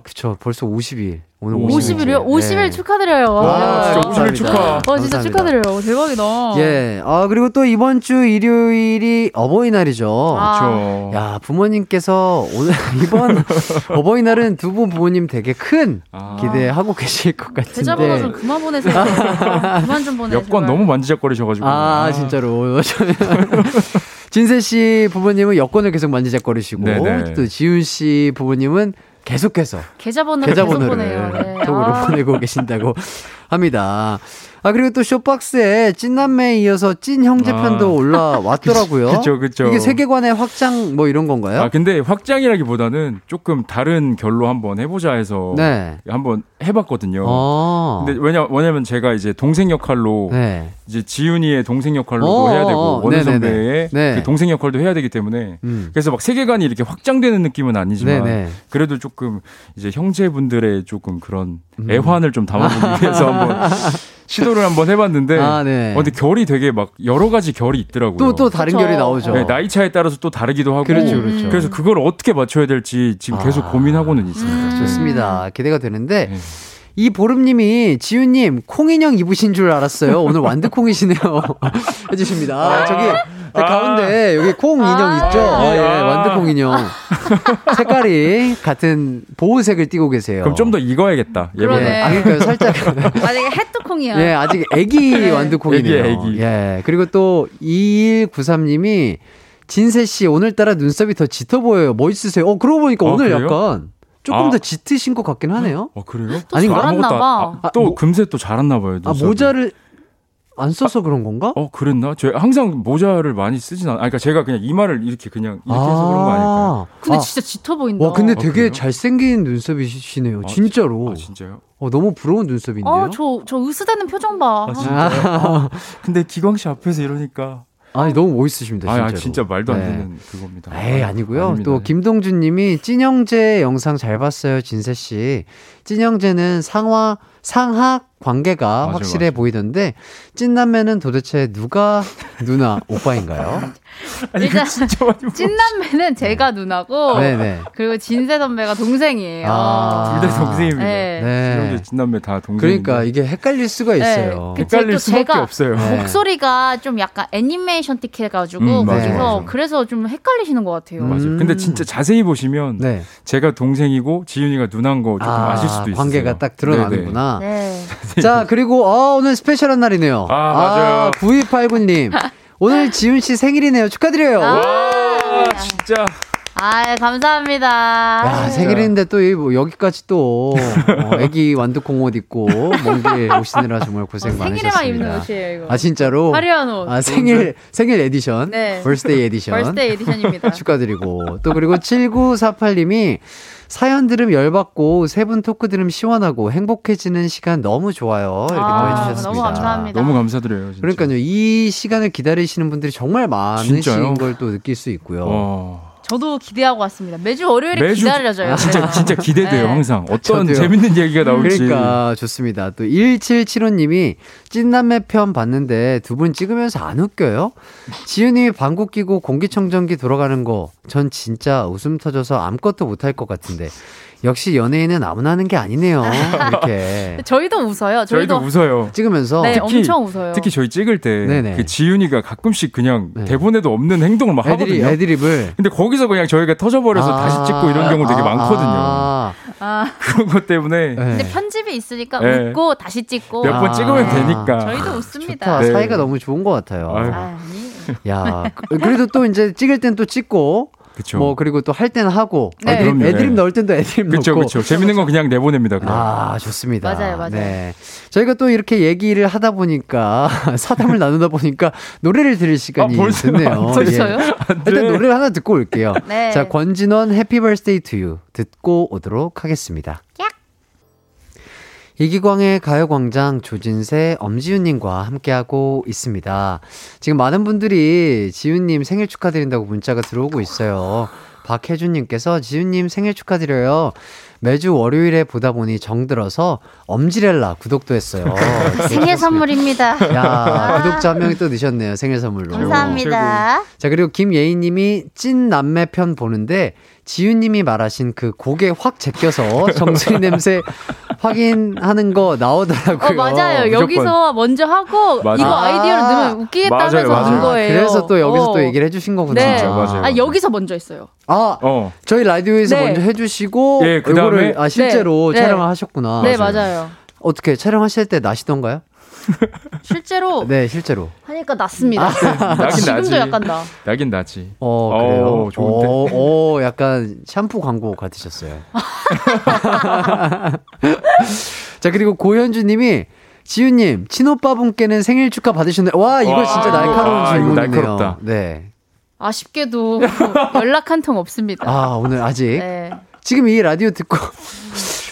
그쵸. 벌써 50일. 오늘 50일이요? 50일 축하드려요. 아, 진짜 감사합니다. 50일 축하. 어 진짜 감사합니다. 축하드려요. 대박이다. 예. 아, 그리고 또 이번 주 일요일이 어버이날이죠. 아. 그렇죠. 야, 부모님께서 오늘, 이번 어버이날은 두 분 부모님 되게 큰 아. 기대하고 계실 것 계좌번호 좀 같은데. 그만 보내세요. 그만 좀 보내. 여권 너무 만지작거리셔 가지고. 아, 진짜로. 진세 씨 부모님은 여권을 계속 만지작거리시고, 네네. 또 지훈 씨 부모님은 계속해서 계좌번호를 계속 보내요. 네. 톡으로 아. 보내고 계신다고 합니다. 아, 그리고 또 쇼박스에 찐남매에 이어서 찐 형제편도 아. 올라왔더라고요. 그쵸, 그쵸. 이게 세계관의 확장 뭐 이런 건가요? 아 근데 확장이라기보다는 조금 다른 결로 한번 해보자 해서 네. 한번 해봤거든요. 어. 근데 왜냐 왜냐면 제가 이제 동생 역할로 네. 이제 지훈이의 동생 역할로도 어, 해야 어, 되고 원우. 선배의 네. 그 동생 역할도 해야 되기 때문에 음. 그래서 막 세계관이 이렇게 확장되는 느낌은 아니지만 네네. 그래도 조금 이제 형제분들의 조금 그런 음. 애환을 좀 담아보기 위해서 한번 시도를 한번 해봤는데 아, 네. 어, 근데 결이 되게 막 여러 가지 결이 있더라고요. 또, 또 다른 그쵸. 결이 나오죠. 네, 나이 차에 따라서 또 다르기도 하고 그렇죠, 그렇죠. 그래서 그걸 어떻게 맞춰야 될지 지금 계속 아. 고민하고는 있습니다. 좋습니다. 기대가 되는데 네. 이 보름님이 지윤님 콩인형 입으신 줄 알았어요. 오늘 완두콩이시네요. 해주십니다. 아, 저기 네, 가운데 여기 콩 인형 있죠? 아, 예, 완두콩 인형. 색깔이 같은 보호색을 띠고 계세요. 그럼 좀 더 익어야겠다. 예전에. 예, 아, 그러니까 살짝. 만약에 햇뚜콩이야. 예, 아직 애기 완두콩이네요. 애기, 애기. 예. 그리고 또 2193님이 진세 씨 오늘따라 눈썹이 더 짙어 보여요. 멋있으세요. 어, 그러고 보니까 아, 오늘 그래요? 약간 조금 아. 더 짙으신 것 같긴 하네요. 어 그래요? 또 아닌가? 잘았나 봐. 안- 아, 또 뭐- 금세 또 잘았나 봐요. 아, 눈썹이. 모자를 안 써서 그런 건가? 어 그랬나? 저 항상 모자를 많이 쓰진 않아. 아, 그러니까 제가 그냥 이마를 이렇게 그냥 이렇게 해서 그런 거 아닐까요? 근데 아, 진짜 짙어 보인다. 와, 근데 아, 되게 그래요? 잘생긴 눈썹이시네요. 아, 진짜로. 아 진짜요? 어, 너무 부러운 눈썹인데요. 어, 저, 저 으스대는 표정 봐. 아 진짜요? 아, 근데 기광 씨 앞에서 이러니까 아니, 너무 멋있으십니다. 아, 진짜로. 아 진짜 말도 안 네. 되는 그겁니다. 에이, 아니고요. 아닙니다. 또 김동준 님이 찐형제 영상 잘 봤어요, 진세 씨. 찐형제는 상하 상하 관계가 맞아요, 확실해 맞아요. 보이던데 찐남매는 도대체 누가 누나 오빠인가요? 아니 일단 그 진짜 많이 물- 찐남매는 제가 누나고 네, 네. 그리고 진세 선배가 동생이에요. 아. 둘다 동생입니다. 네. 네. 진남매 다 동생. 그러니까 이게 헷갈릴 수가 있어요. 그- 헷갈릴 또 수밖에 제가 없어요. 네. 목소리가 좀 약간 애니메이션 틱 해가지고 음, 거기서 맞아요. 그래서 좀 헷갈리시는 것 같아요. 음. 맞아요. 근데 진짜 자세히 보시면 네. 제가 동생이고 지윤이가 누나인 거 조금 아, 실 수도 있어요. 관계가 딱 드러나는구나. 네. 자, 그리고 어, 오늘 special한 날이네요. 아, 맞아요. 9289님. 오늘 지윤 씨 생일이네요. 축하드려요. 아. 와, 진짜. 아, 감사합니다. 야, 생일인데 또 이 뭐 여기까지 또 어, 애기 완두콩 옷 입고 먼 길 오시느라 정말 고생 어, 생일에만 많으셨습니다. 입는 옷이에요, 이거. 아 진짜로? 화려한 옷. 아 생일 생일 에디션, 네. birthday edition. birthday edition입니다. 축하드리고 또 그리고 7948 님이 사연 들음 열받고 세 분 토크 들음 시원하고 행복해지는 시간 너무 좋아요 이렇게 아, 또 해주셨습니다. 너무 감사합니다. 너무 감사드려요. 진짜. 그러니까요 이 시간을 기다리시는 분들이 정말 많으신? 걸 또 느낄 수 있고요. 와. 저도 기대하고 왔습니다. 매주 월요일에 매주- 기다려져요. 진짜 진짜 기대돼요 네. 항상 어떤 저도요. 재밌는 얘기가 나올지. 그러니까 좋습니다. 또 1775 님이 찐남매 편 봤는데 두 분 찍으면서 안 웃겨요? 지윤 님이 방구 끼고 공기청정기 돌아가는 거 전 진짜 웃음 터져서 아무것도 못할 것 같은데 역시 연예인은 아무나 하는 게 아니네요. 이렇게 저희도 웃어요. 저희도 저희도, 웃어요. 찍으면서 네, 특히- 엄청 웃어요. 특히 저희 찍을 때 네네. 그 지윤이가 가끔씩 그냥 네. 대본에도 없는 행동을 막 애들이 하거든요. 애드립을 근데 거기서 그냥 저희가 터져버려서 아, 다시 찍고 이런 경우 되게 아, 많거든요. 아, 아, 그런 것 때문에 네. 근데 편집이 있으니까 네. 웃고 다시 찍고 몇번 아. 찍으면 되니까. 저희도. 웃습니다. 네. 사이가 너무 좋은 것 같아요. 아유. 아니. 야, 그- 그래도 또 이제 찍을 땐 또 찍고 그쵸. 뭐 그리고 또 할 때는 하고 네. 애드립, 그럼요. 애드립 네. 넣을 땐도 애드립 그쵸, 넣고 그쵸. 재밌는 건 그냥 내보냅니다, 그냥. 아, 좋습니다. 맞아요, 맞아요. 네. 저희가 또 이렇게 얘기를 하다 보니까, 사담을 나누다 보니까, 노래를 들을 시간이 아? 됐네요. 벌써요? 예. 일단 노래를 하나 듣고 올게요. 네. 자, 권진원 해피 버스데이 투유 듣고 오도록 하겠습니다. 야. 이기광의 가요광장 조진세, 엄지윤님과 함께하고 있습니다. 지금 많은 분들이 지윤님 생일 축하드린다고 문자가 들어오고 있어요. 박혜준님께서 지윤님 생일 축하드려요. 매주 월요일에 보다 보니 정들어서 엄지렐라 구독도 했어요. 생일 선물입니다. 야, 구독자 한 명이 또 넣으셨네요. 생일 선물로. 감사합니다. 자, 그리고 김예희님이 찐 남매 편 보는데 지윤님이 말하신 그 고개 확 제껴서 정수리 냄새 확인하는 거 나오더라고요. 어, 맞아요. 무조건. 여기서 먼저 하고 맞아요. 이거 아. 아이디어를 넣으면 웃기겠다면서 맞아요, 맞아요. 넣은 거예요. 그래서 또 여기서 어. 또 얘기를 해주신 거구나. 네. 진짜, 맞아요. 아, 여기서 먼저 했어요. 아, 어. 저희 라디오에서 네. 먼저 해주시고 예, 그다음에- 이거를 아 실제로 네, 네. 촬영을 하셨구나. 네, 맞아요. 어떻게 촬영하실 때 나시던가요? 실제로 네, 실제로. 하니까 낫습니다. 나긴 지금도 나지. 약간 나. 나긴 나지. 어, 그래요? 어, 좋은데? 어, 어, 약간 샴푸 광고 같으셨어요. 자, 그리고 고현주 님이 지우님, 친오빠분께는 생일 축하 받으셨네. 와, 이거 와, 진짜 날카로운 아, 질문이네요. 날카롭다. 네. 아쉽게도 연락 한 통 없습니다. 아, 오늘 아직. 네. 지금 이 라디오 듣고,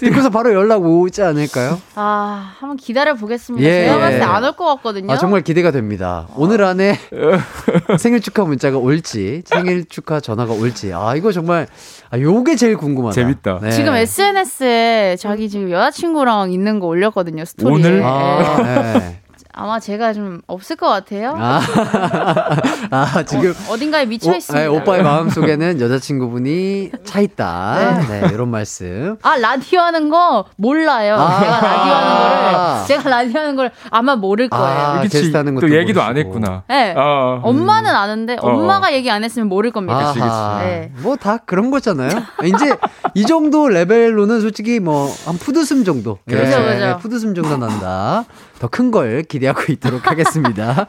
듣고서 바로 연락 오지 않을까요? 아, 한번 기다려 보겠습니다. 예, 제가 예. 봤을 때 안 올 것 같거든요. 아, 정말 기대가 됩니다. 오늘 안에 생일 축하 문자가 올지, 생일 축하 전화가 올지. 아, 이거 정말, 아, 요게 제일 궁금하다. 재밌다. 네. 지금 SNS에 자기 지금 여자친구랑 있는 거 올렸거든요, 스토리에. 오늘? 아, 예. 네. 아마 제가 좀 없을 것 같아요. 아, 아, 지금. 어, 딘가에 미쳐 오, 있습니다. 네, 오빠의 마음 속에는 여자친구분이 차 있다. 네, 이런 말씀. 아 라디오 하는 거 몰라요. 아. 제가 라디오 하는 거를 제가 라디오 하는 걸 아마 모를 거예요. 아, 그치. 게스트 하는 것도 또 얘기도 안 모르시고. 했구나. 네. 어. 엄마는 아는데 어. 엄마가 얘기 안 했으면 모를 겁니다. 네. 뭐다 그런 거잖아요. 이제 이 정도 레벨로는 솔직히 뭐 한 푸드슴 정도. 그죠, 예, 그죠. 푸드슴 정도 난다. 더 큰 걸 기대하고 있도록 하겠습니다.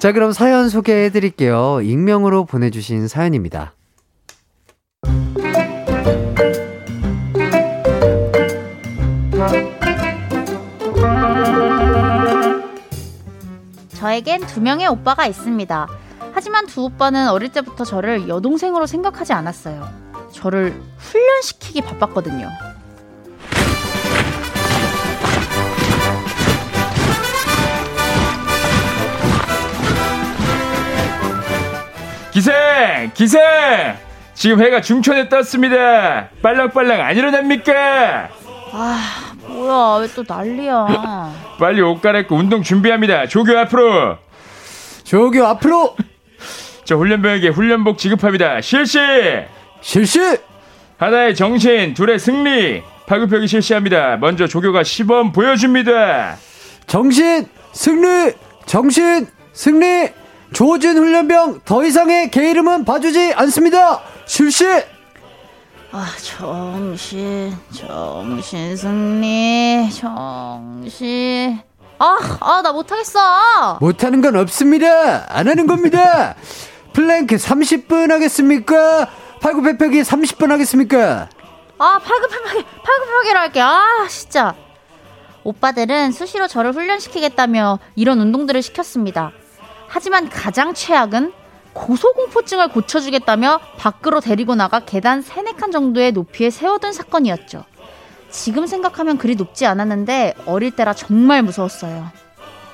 자, 그럼 사연 소개해 드릴게요. 익명으로 보내주신 사연입니다. 저에겐 두 명의 오빠가 있습니다. 하지만 두 오빠는 어릴 때부터 저를 여동생으로 생각하지 않았어요. 저를 훈련시키기 바빴거든요. 기생! 기생! 지금 해가 중천에 떴습니다. 빨랑빨랑 안 일어납니까? 아, 뭐야, 왜 또 난리야. 빨리 옷 갈아입고 운동 준비합니다. 조교 앞으로! 조교 앞으로 저 훈련병에게 훈련복 지급합니다. 실시! 실시! 하나의 정신, 둘의 승리! 파급력이 실시합니다. 먼저 조교가 시범 보여줍니다. 정신 승리! 정신 승리! 조진 훈련병 더 이상의 개 이름은 봐주지 않습니다. 실시! 아, 정신, 정신 승리, 정신. 아, 아, 나 못하겠어. 못하는 건 없습니다. 안 하는 겁니다. 플랭크 30분 하겠습니까? 팔굽혀펴기 30분 하겠습니까? 아, 팔굽혀펴기, 팔굽혀펴기로 할게. 아, 진짜. 오빠들은 수시로 저를 훈련시키겠다며 이런 운동들을 시켰습니다. 하지만 가장 최악은 고소공포증을 고쳐주겠다며 밖으로 데리고 나가 계단 세네 칸 정도의 높이에 세워둔 사건이었죠. 지금 생각하면 그리 높지 않았는데 어릴 때라 정말 무서웠어요.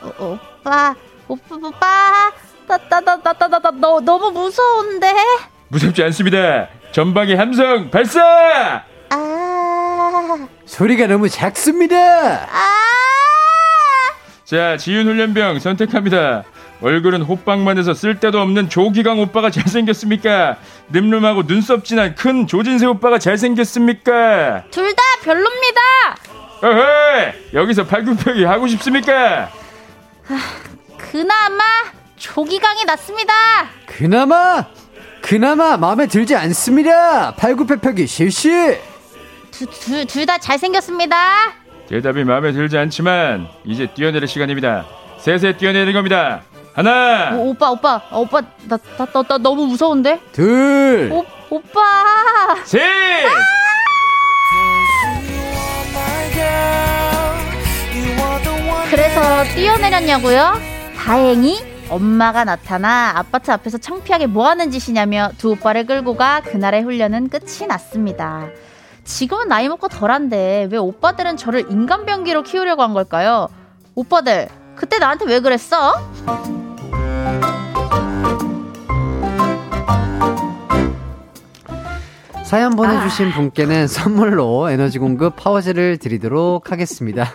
어, 오빠, 오빠, 오빠, 나나나나나나 너 너무 무서운데. 무섭지 않습니다. 전방의 함성 발사! 아, 소리가 너무 작습니다. 아. 자, 지윤 훈련병 선택합니다. 얼굴은 호빵만 해서 쓸데도 없는 조기강 오빠가 잘생겼습니까? 늠름하고 눈썹 진한 큰 조진세 오빠가 잘생겼습니까? 둘 다 별로입니다. 어허! 여기서 팔굽혀기 하고 싶습니까? 그나마 조기강이 낫습니다. 그나마 그나마 마음에 들지 않습니다. 팔굽혀펴기 실시. 둘 다 잘생겼습니다. 대답이 마음에 들지 않지만 이제 뛰어내릴 시간입니다. 셋에 뛰어내리는 겁니다. 하나, 오, 오빠 오빠 아, 오빠 나, 나, 나, 나 너무 무서운데? 둘. 오, 오빠. 셋! 그래서 뛰어내렸냐고요? 다행히 엄마가 나타나 아파트 앞에서 창피하게 뭐 하는 짓이냐며 두 오빠를 끌고 가 그날의 훈련은 끝이 났습니다. 지금은 나이 먹고 덜한데 왜 오빠들은 저를 인간병기로 키우려고 한 걸까요? 오빠들 그때 나한테 왜 그랬어? 사연 보내주신 분께는 선물로 에너지 공급 파워젤을 드리도록 하겠습니다.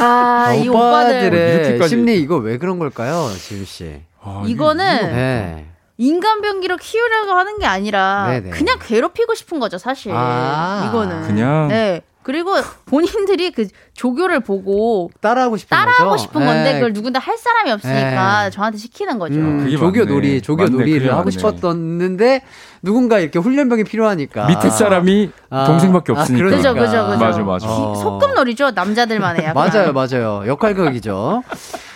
아, 이 오빠들 오빠들의 이렇게까지- 심리 이거 왜 그런 걸까요, 지윤 씨? 아, 이거는 네. 인간 병기로 키우려고 하는 게 아니라 네네. 그냥 괴롭히고 싶은 거죠, 사실. 아, 이거는. 그냥? 네. 그리고 본인들이 그 조교를 보고 따라하고 싶은 따라하고 거죠? 싶은 건데 네. 그걸 누군가 할 사람이 없으니까 네. 저한테 시키는 거죠. 음, 그게 조교 맞네. 놀이, 조교 맞네, 놀이를 하고 맞네. 싶었었는데 누군가 이렇게 훈련병이 필요하니까 밑에 사람이 아. 동생밖에 아, 없으니까. 그죠, 그죠, 그죠. 맞아, 맞아. 어. 소꿉놀이죠, 남자들만의. 맞아요, 맞아요. 역할극이죠.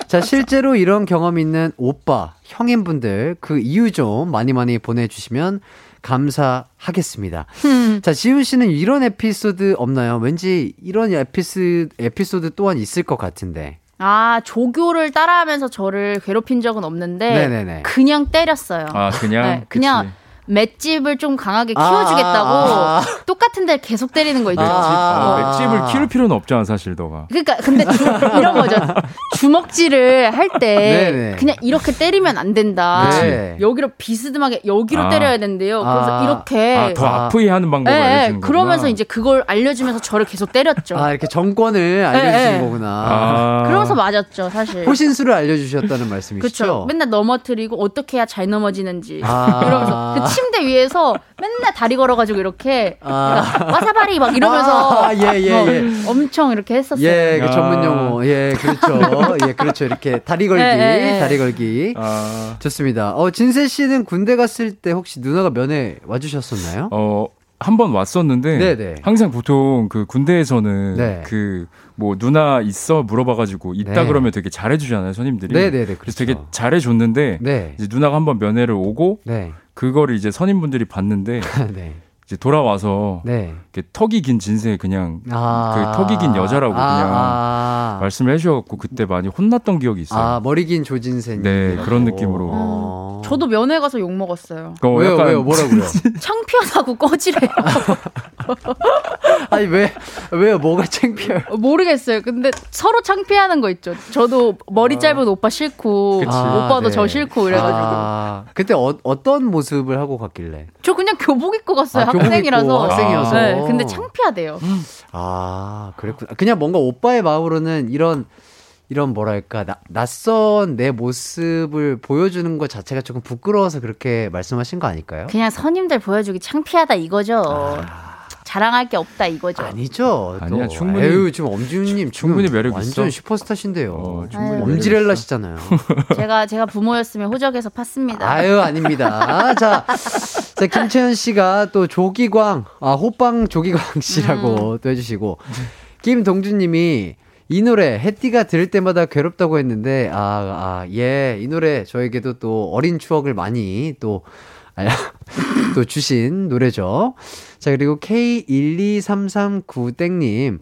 자, 실제로 이런 경험 있는 오빠, 형님분들 그 이유 좀 많이 많이 보내주시면 감사하겠습니다. 자, 지훈 씨는 이런 에피소드 없나요? 왠지 이런 에피스, 에피소드 또한 있을 것 같은데. 아, 조교를 따라하면서 저를 괴롭힌 적은 없는데 네네네. 그냥 때렸어요. 아 그냥 네, 그냥 그치. 맷집을 좀 강하게 아, 키워주겠다고 아, 아. 똑같은 데를 계속 때리는 거 있죠. 맷집, 아. 아, 맷집을 키울 필요는 없잖아 사실 너가. 그러니까 근데 주, 이런 거죠. 주먹질을 할 때. 그냥 이렇게 때리면 안 된다. 네. 여기로 비스듬하게 여기로 아. 때려야 된대요. 그래서 아. 이렇게 아, 더 아. 아프게 하는 방법을 예, 알려주는 거구나. 그러면서 이제 그걸 알려주면서 저를 계속 때렸죠. 아, 이렇게 정권을 알려주신 네, 네. 거구나. 아. 그러면서 맞았죠, 사실. 호신술을 알려주셨다는 말씀이시죠? 그렇죠. 맨날 넘어뜨리고 어떻게 해야 잘 넘어지는지 아. 이러면서 그 침대 위에서 맨날 다리 걸어가지고 이렇게 아. 그러니까 와사바리 막 이러면서 아, 예, 예, 어, 예. 엄청 이렇게 했었어요. 예, 그 아. 전문 용어. 예, 그렇죠. 예, 그렇죠. 이렇게 다리 걸기, 예, 예, 예. 다리 걸기. 아, 좋습니다. 어, 진세 씨는 군대 갔을 때 혹시 누나가 면회 와주셨었나요? 어, 한번 왔었는데 네네. 항상 보통 그 군대에서는 네. 그뭐 누나 있어 물어봐가지고 있다 네. 그러면 되게 잘해주잖아요 손님들이. 네네네, 그래서 그렇죠. 되게 잘해줬는데 네. 이제 누나가 한번 면회를 오고 네. 그거를 이제 선임분들이 봤는데 네. 이제 돌아와서 네. 이렇게 턱이 긴 진세 그냥 아. 그 턱이 긴 여자라고 아, 그냥 아. 말씀을 해주셔갖고 그때 많이 혼났던 기억이 있어요. 아, 머리 긴 조진세님. 네, 그런 느낌으로. 어. 저도 면회 가서 욕 먹었어요. 그거 왜요, 약간 왜요, 뭐라고요? 창피하다고 꺼지래요. 아니, 왜, 왜요, 뭐가 창피해요? 어, 모르겠어요. 근데 서로 창피하는 거 있죠. 저도 머리 짧은 오빠 싫고. 아, 오빠도 네. 저 싫고 이래가지고 아, 그때 어, 어떤 모습을 하고 갔길래? 저 그냥 교복 입고 갔어요. 아, 교복 학생이라서. 학생이어서. 네, 근데 창피하대요. 아, 그랬구나. 그냥 뭔가 오빠의 마음으로는 이런, 이런 뭐랄까, 나, 낯선 내 모습을 보여주는 것 자체가 조금 부끄러워서 그렇게 말씀하신 거 아닐까요? 그냥 선임들 보여주기 창피하다 이거죠. 자랑할 게 없다 이거죠. 아니죠. 또. 아니야, 충분히- 에휴, 지금 엄지훈님 충분히 매력 완전 있어. 슈퍼스타신데요. 어, 엄지렐라시잖아요. 제가 제가 부모였으면 호적에서 팠습니다. 아유, 아닙니다. 자, 자, 김채연 씨가 또 조기광, 아, 호빵 조기광 씨라고 또 해주시고, 김동준 님이 이 노래, 해띠가 들을 때마다 괴롭다고 했는데, 아, 아, 예, 이 노래 저에게도 또 어린 추억을 많이 또, 아, 또 주신 노래죠. 자, 그리고 K12339땡님,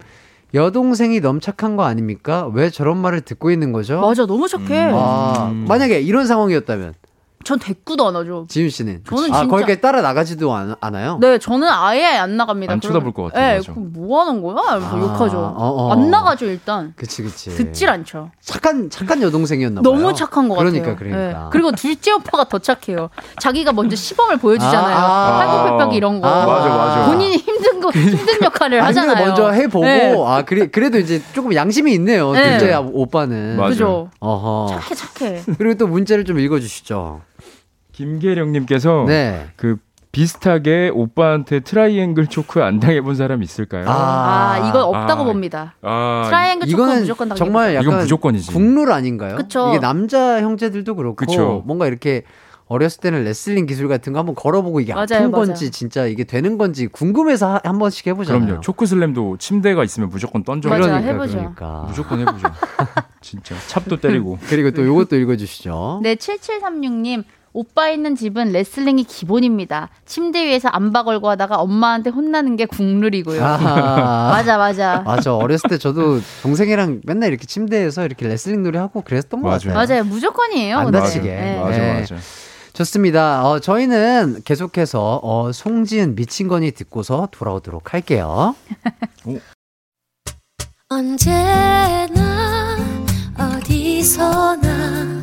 여동생이 너무 착한 거 아닙니까? 왜 저런 말을 듣고 있는 거죠? 맞아, 너무 착해. 아, 음. 만약에 이런 상황이었다면, 전 대꾸도 안 하죠. 지윤 씨는 저는 아 진짜- 거기까지 따라 나가지도 않, 않아요? 네, 저는 아예 안 나갑니다. 안 쳐다볼 것 같아요, 네, 뭐 하는 거야? 이러면서 아, 욕하죠. 어, 어. 안 나가죠, 일단. 그치 그치. 듣질 않죠. 착한 착한 여동생이었나 봐요. 너무 착한 것 그러니까, 같아요. 그러니까 네. 그리고 둘째 오빠가 더 착해요. 자기가 먼저 시범을 보여주잖아요. 아, 팔굽혀펴기 이런 거. 아, 맞아, 맞아. 본인이 힘든 거 힘든 역할을 하잖아요. 먼저 해보고 네. 아 그래 그래도 이제 조금 양심이 있네요. 네. 둘째 아- 오빠는. 맞아. 그죠. 어허. 착해 착해. 그리고 또 문자를 좀 읽어주시죠. 김계령님께서 네. 그 비슷하게 오빠한테 triangle choke 안 당해본 사람 있을까요? 아. 아, 이건 없다고 아. 봅니다. 아, 트라이앵글 이거는 무조건 당기고. 정말 약간 이건 무조건이지. 국룰 아닌가요? 그쵸. 이게 남자 형제들도 그렇고 그쵸. 뭔가 이렇게 어렸을 때는 레슬링 기술 같은 거 한번 걸어보고 이게 맞아요, 아픈 맞아요. 건지 진짜 이게 되는 건지 궁금해서 하- 한 번씩 해보잖아요. 그럼요. chokeslam도 침대가 있으면 무조건 던져. 맞아, 그러니까, 해보죠. 그러니까. 무조건 해보죠. 진짜 chop도 때리고. 그리고 또 요것도 읽어주시죠. 네, 7736님. 오빠 있는 집은 레슬링이 기본입니다. 침대 위에서 안바 걸고 하다가 엄마한테 혼나는 게 국룰이고요. 아하. 맞아, 맞아. 맞아. 어렸을 때 저도 동생이랑 맨날 이렇게 침대에서 이렇게 레슬링 놀이 하고 그랬던 것 맞아요. 같아요. 맞아요. 무조건이에요. 안. 다치게. 네. 맞아, 네. 맞아. 좋습니다. 어, 저희는 계속해서 어, 송지은 미친 거니 듣고서 돌아오도록 할게요. 언제나 어디서나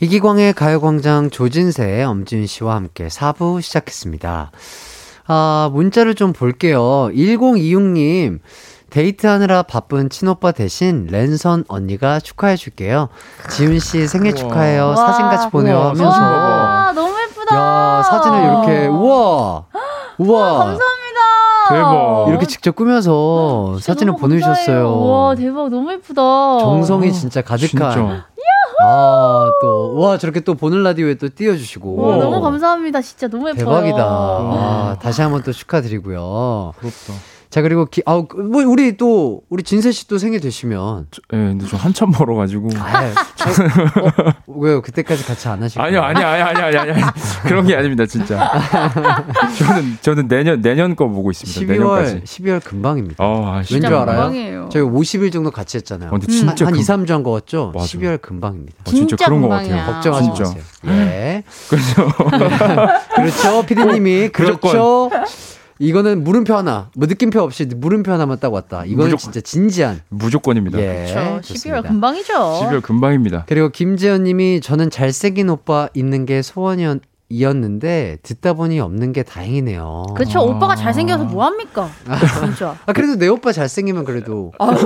이기광의 가요광장 조진세, 엄진 씨와 함께 4부 시작했습니다. 아, 문자를 좀 볼게요. 1026님, 데이트하느라 바쁜 친오빠 대신 랜선 언니가 축하해 줄게요. 지훈 씨 생일 축하해요. 와. 사진 같이 보내요 하면서. 와, 너무 예쁘다. 야, 사진을 이렇게, 우와! 우와! 감사합니다. 대박. 이렇게 직접 꾸며서 사진을 보내주셨어요. 감사해요. 와, 대박. 너무 예쁘다. 정성이 진짜 가득한. 진짜. 아, 또, 와, 저렇게 또 보는 라디오에 또 띄워주시고. 와, 너무 감사합니다. 진짜 너무 예뻐요. 대박이다. 와, 다시 한번 또 축하드리고요. 부럽다. 자, 그리고, 기, 아우, 그, 뭐, 우리 또, 우리 진세 씨또 생일 되시면. 예, 근데 저 한참 멀어 가지고. 아, 저, 어, 왜요? 그때까지 같이 안 하시고. 아니요, 아니요, 아니요, 아니요, 아니요, 아니요. 그런 게 아닙니다, 진짜. 저는, 저는 내년, 내년 거 보고 있습니다. 12월, 내년까지. 12월 금방입니다. 어, 아, 왠 진짜 줄 알아요? 금방이에요. 저희 50일 정도 같이 했잖아요. 어, 근데 진짜 한, 한 금- 2, 3주 한 거 같죠? 맞아. 12월 금방입니다. 어, 진짜, 진짜 그런 것 금방이야. 같아요. 걱정하지 진짜. 마세요. 예. 그렇죠. 피디님이 그렇죠. 이거는 물음표 하나, 뭐 느낌표 없이 물음표 하나만 딱 왔다. 이거는 무조건. 진짜 진지한. 무조건입니다. 예. 그렇죠. 12월 좋습니다. 금방이죠. 12월 금방입니다. 그리고 김재현 님이 저는 잘생긴 오빠 있는 게 소원이었 는데 듣다 보니 없는 게 다행이네요. 그렇죠. 오빠가 잘생겨서 뭐 합니까? 진짜. 아 그래도 내 오빠 잘생기면 그래도 아유,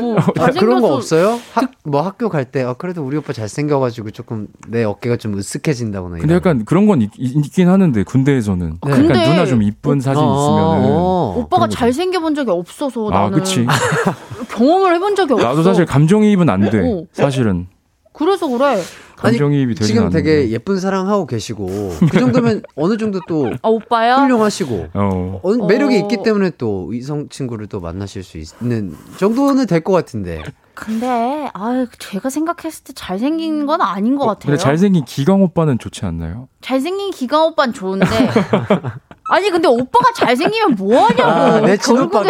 뭐 아, 그런 거 없어요? 학, 뭐 학교 갈 때 아, 그래도 우리 오빠 잘생겨가지고 조금 내 어깨가 좀 으쓱해진다거나. 근데 이런. 약간 그런 건 있, 있긴 하는데 군대에서는 네. 약간 근데 누나 좀 이쁜 사진 어, 있으면은 어. 오빠가 그런 거죠. 잘생겨 본 적이 없어서 아, 나는 그치. 경험을 해본 적이 없어. 나도 사실 감정이입은 안 돼. 어. 사실은 그래서 그래. 감정이입이 되진 지금 않는데. 되게 예쁜 사랑하고 계시고 그 정도면 어느 정도 또 아 오빠야. 훌륭하시고 어. 어, 매력이 어. 있기 때문에 또 이성 친구를 또 만나실 수 있는 정도는 될 것 같은데. 근데 아 제가 생각했을 때 잘생긴 건 아닌 것 같아요. 근데 잘생긴 기광 오빠는 좋지 않나요? 잘생긴 기강 오빠는 좋은데 아니 근데 오빠가 잘생기면 뭐 하냐고. 아, 내 친오빠가.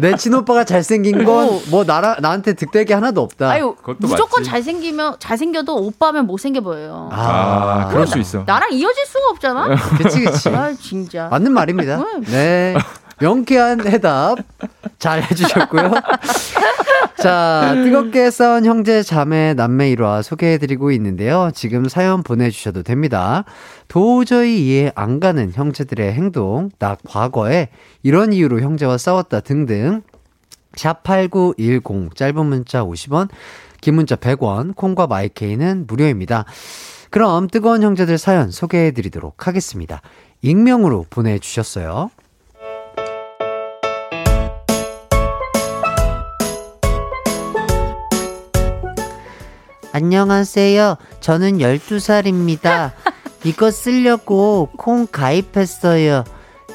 내 친오빠가 잘생긴 건 어. 뭐 나라 나한테 게 하나도 없다. 아유 무조건 맞지. 잘생기면 잘생겨도 오빠면 못생겨 보여요. 아, 그럴 수 있어. 나랑 이어질 수가 없잖아. 그치 그치. 아 진짜. 맞는 말입니다. 응. 네. 명쾌한 해답 잘 해주셨고요. 자, 뜨겁게 싸운 형제, 자매, 남매 일화 소개해드리고 있는데요. 지금 사연 보내주셔도 됩니다. 도저히 이해 안 가는 형제들의 행동, 나 과거에 이런 이유로 형제와 싸웠다 등등. 샵8910 짧은 문자 50원, 긴 문자 100원, 콩과 마이케이는 무료입니다. 그럼 뜨거운 형제들 사연 소개해드리도록 하겠습니다. 익명으로 보내주셨어요. 안녕하세요. 저는 12살입니다. 이거 쓰려고 콩 가입했어요.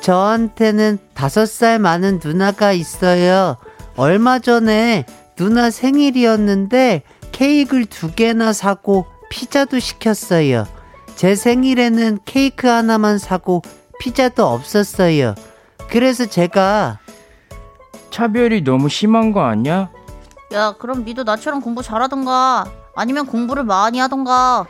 저한테는 5살 많은 누나가 있어요. 얼마 전에 누나 생일이었는데 케이크를 두 개나 사고 피자도 시켰어요. 제 생일에는 케이크 하나만 사고 피자도 없었어요. 그래서 제가 차별이 너무 심한 거 아니야? 야, 그럼 니도 나처럼 공부 잘하던가 아니면 공부를 많이 하던가.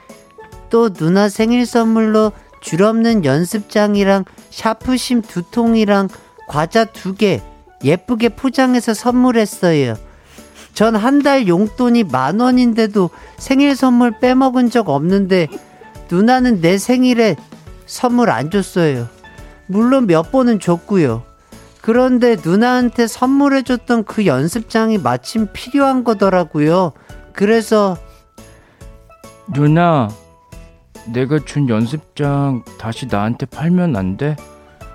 또 누나 생일 선물로 줄 없는 연습장이랑 샤프심 두 통이랑 과자 두 개 예쁘게 포장해서 선물했어요. 전 한 달 용돈이 만 원인데도 생일 선물 빼먹은 적 없는데 누나는 내 생일에 선물 안 줬어요. 물론 몇 번은 줬고요. 그런데 누나한테 선물해줬던 그 연습장이 마침 필요한 거더라고요. 그래서 누나, 내가 준 연습장 다시 나한테 팔면 안 돼?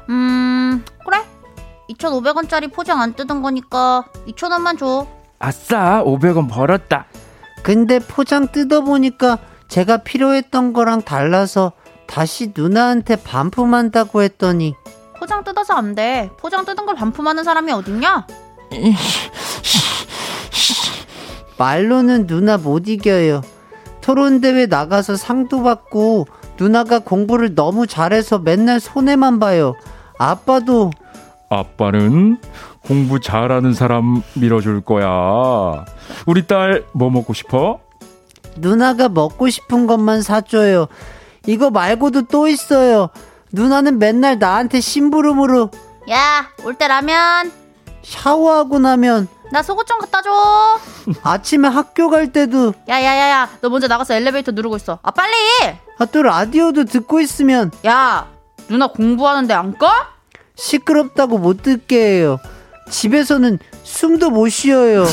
음, 그래. 2,500원짜리 포장 안 뜯은 거니까 2,000원만 줘. 아싸, 500원 벌었다. 근데 포장 뜯어보니까 제가 필요했던 거랑 달라서 다시 누나한테 반품한다고 했더니 포장 뜯어서 안 돼. 포장 뜯은 걸 반품하는 사람이 어딨냐? 말로는 누나 못 이겨요. 토론대회 나가서 상도 받고 누나가 공부를 너무 잘해서 맨날 손해만 봐요. 아빠도 아빠는 공부 잘하는 사람 밀어줄 거야. 우리 딸 뭐 먹고 싶어? 누나가 먹고 싶은 것만 사줘요. 이거 말고도 또 있어요. 누나는 맨날 나한테 심부름으로 야, 올 때 라면. 샤워하고 나면 나 속옷 좀 갖다 줘. 아침에 학교 갈 때도 야야야야, 너 먼저 나가서 엘리베이터 누르고 있어. 아 빨리. 아, 또 라디오도 듣고 있으면 야, 누나 공부하는데 안 꺼? 시끄럽다고 못 듣게 해요. 집에서는 숨도 못 쉬어요.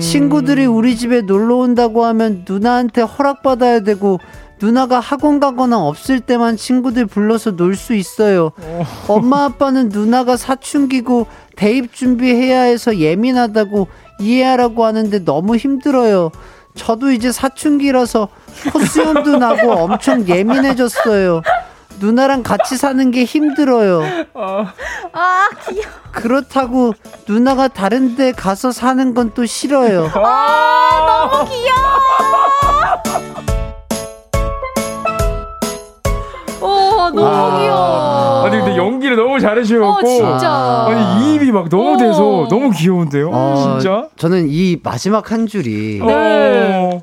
친구들이 우리 집에 놀러 온다고 하면 누나한테 허락받아야 되고 누나가 학원 가거나 없을 때만 친구들 불러서 놀 수 있어요. 엄마 아빠는 누나가 사춘기고 대입 준비해야 해서 예민하다고 이해하라고 하는데 너무 힘들어요. 저도 이제 사춘기라서 콧수염도 나고 엄청 예민해졌어요. 누나랑 같이 사는 게 힘들어요. 아 귀여워. 그렇다고 누나가 다른 데 가서 사는 건 또 싫어요. 아 너무 귀여워. 오 너무 아. 귀여워. 아니 근데 연기를 너무 잘하셔갖고 어 진짜. 아니 이입이 막 너무 어. 돼서 너무 귀여운데요 어, 진짜 저는 이 마지막 한 줄이 네.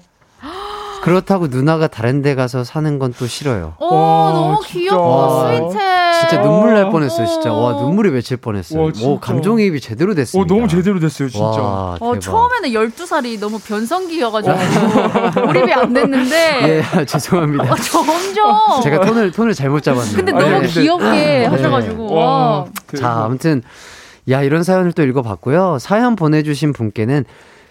그렇다고 누나가 다른 데 가서 사는 건 또 싫어요. 오 와, 너무. 귀엽고 와, 스윗해. 진짜 눈물 날 뻔했어요, 진짜. 와, 어. 눈물이 맺힐 뻔했어요. 와, 오, 진짜. 감정이입이 제대로 어 됐습니다. 너무 제대로 됐어요 진짜 와, 어, 대박. 처음에는 12살이 너무 변성기여가지고 몰입이 안 됐는데 예, 죄송합니다. 어, 점점 제가 톤을 톤을 잘못 잡았네요. 근데 너무 근데- 귀엽게 하셔가지고 와, 와. 자, 아무튼 야, 이런 사연을 또 읽어 봤고요. 사연 보내 주신 분께는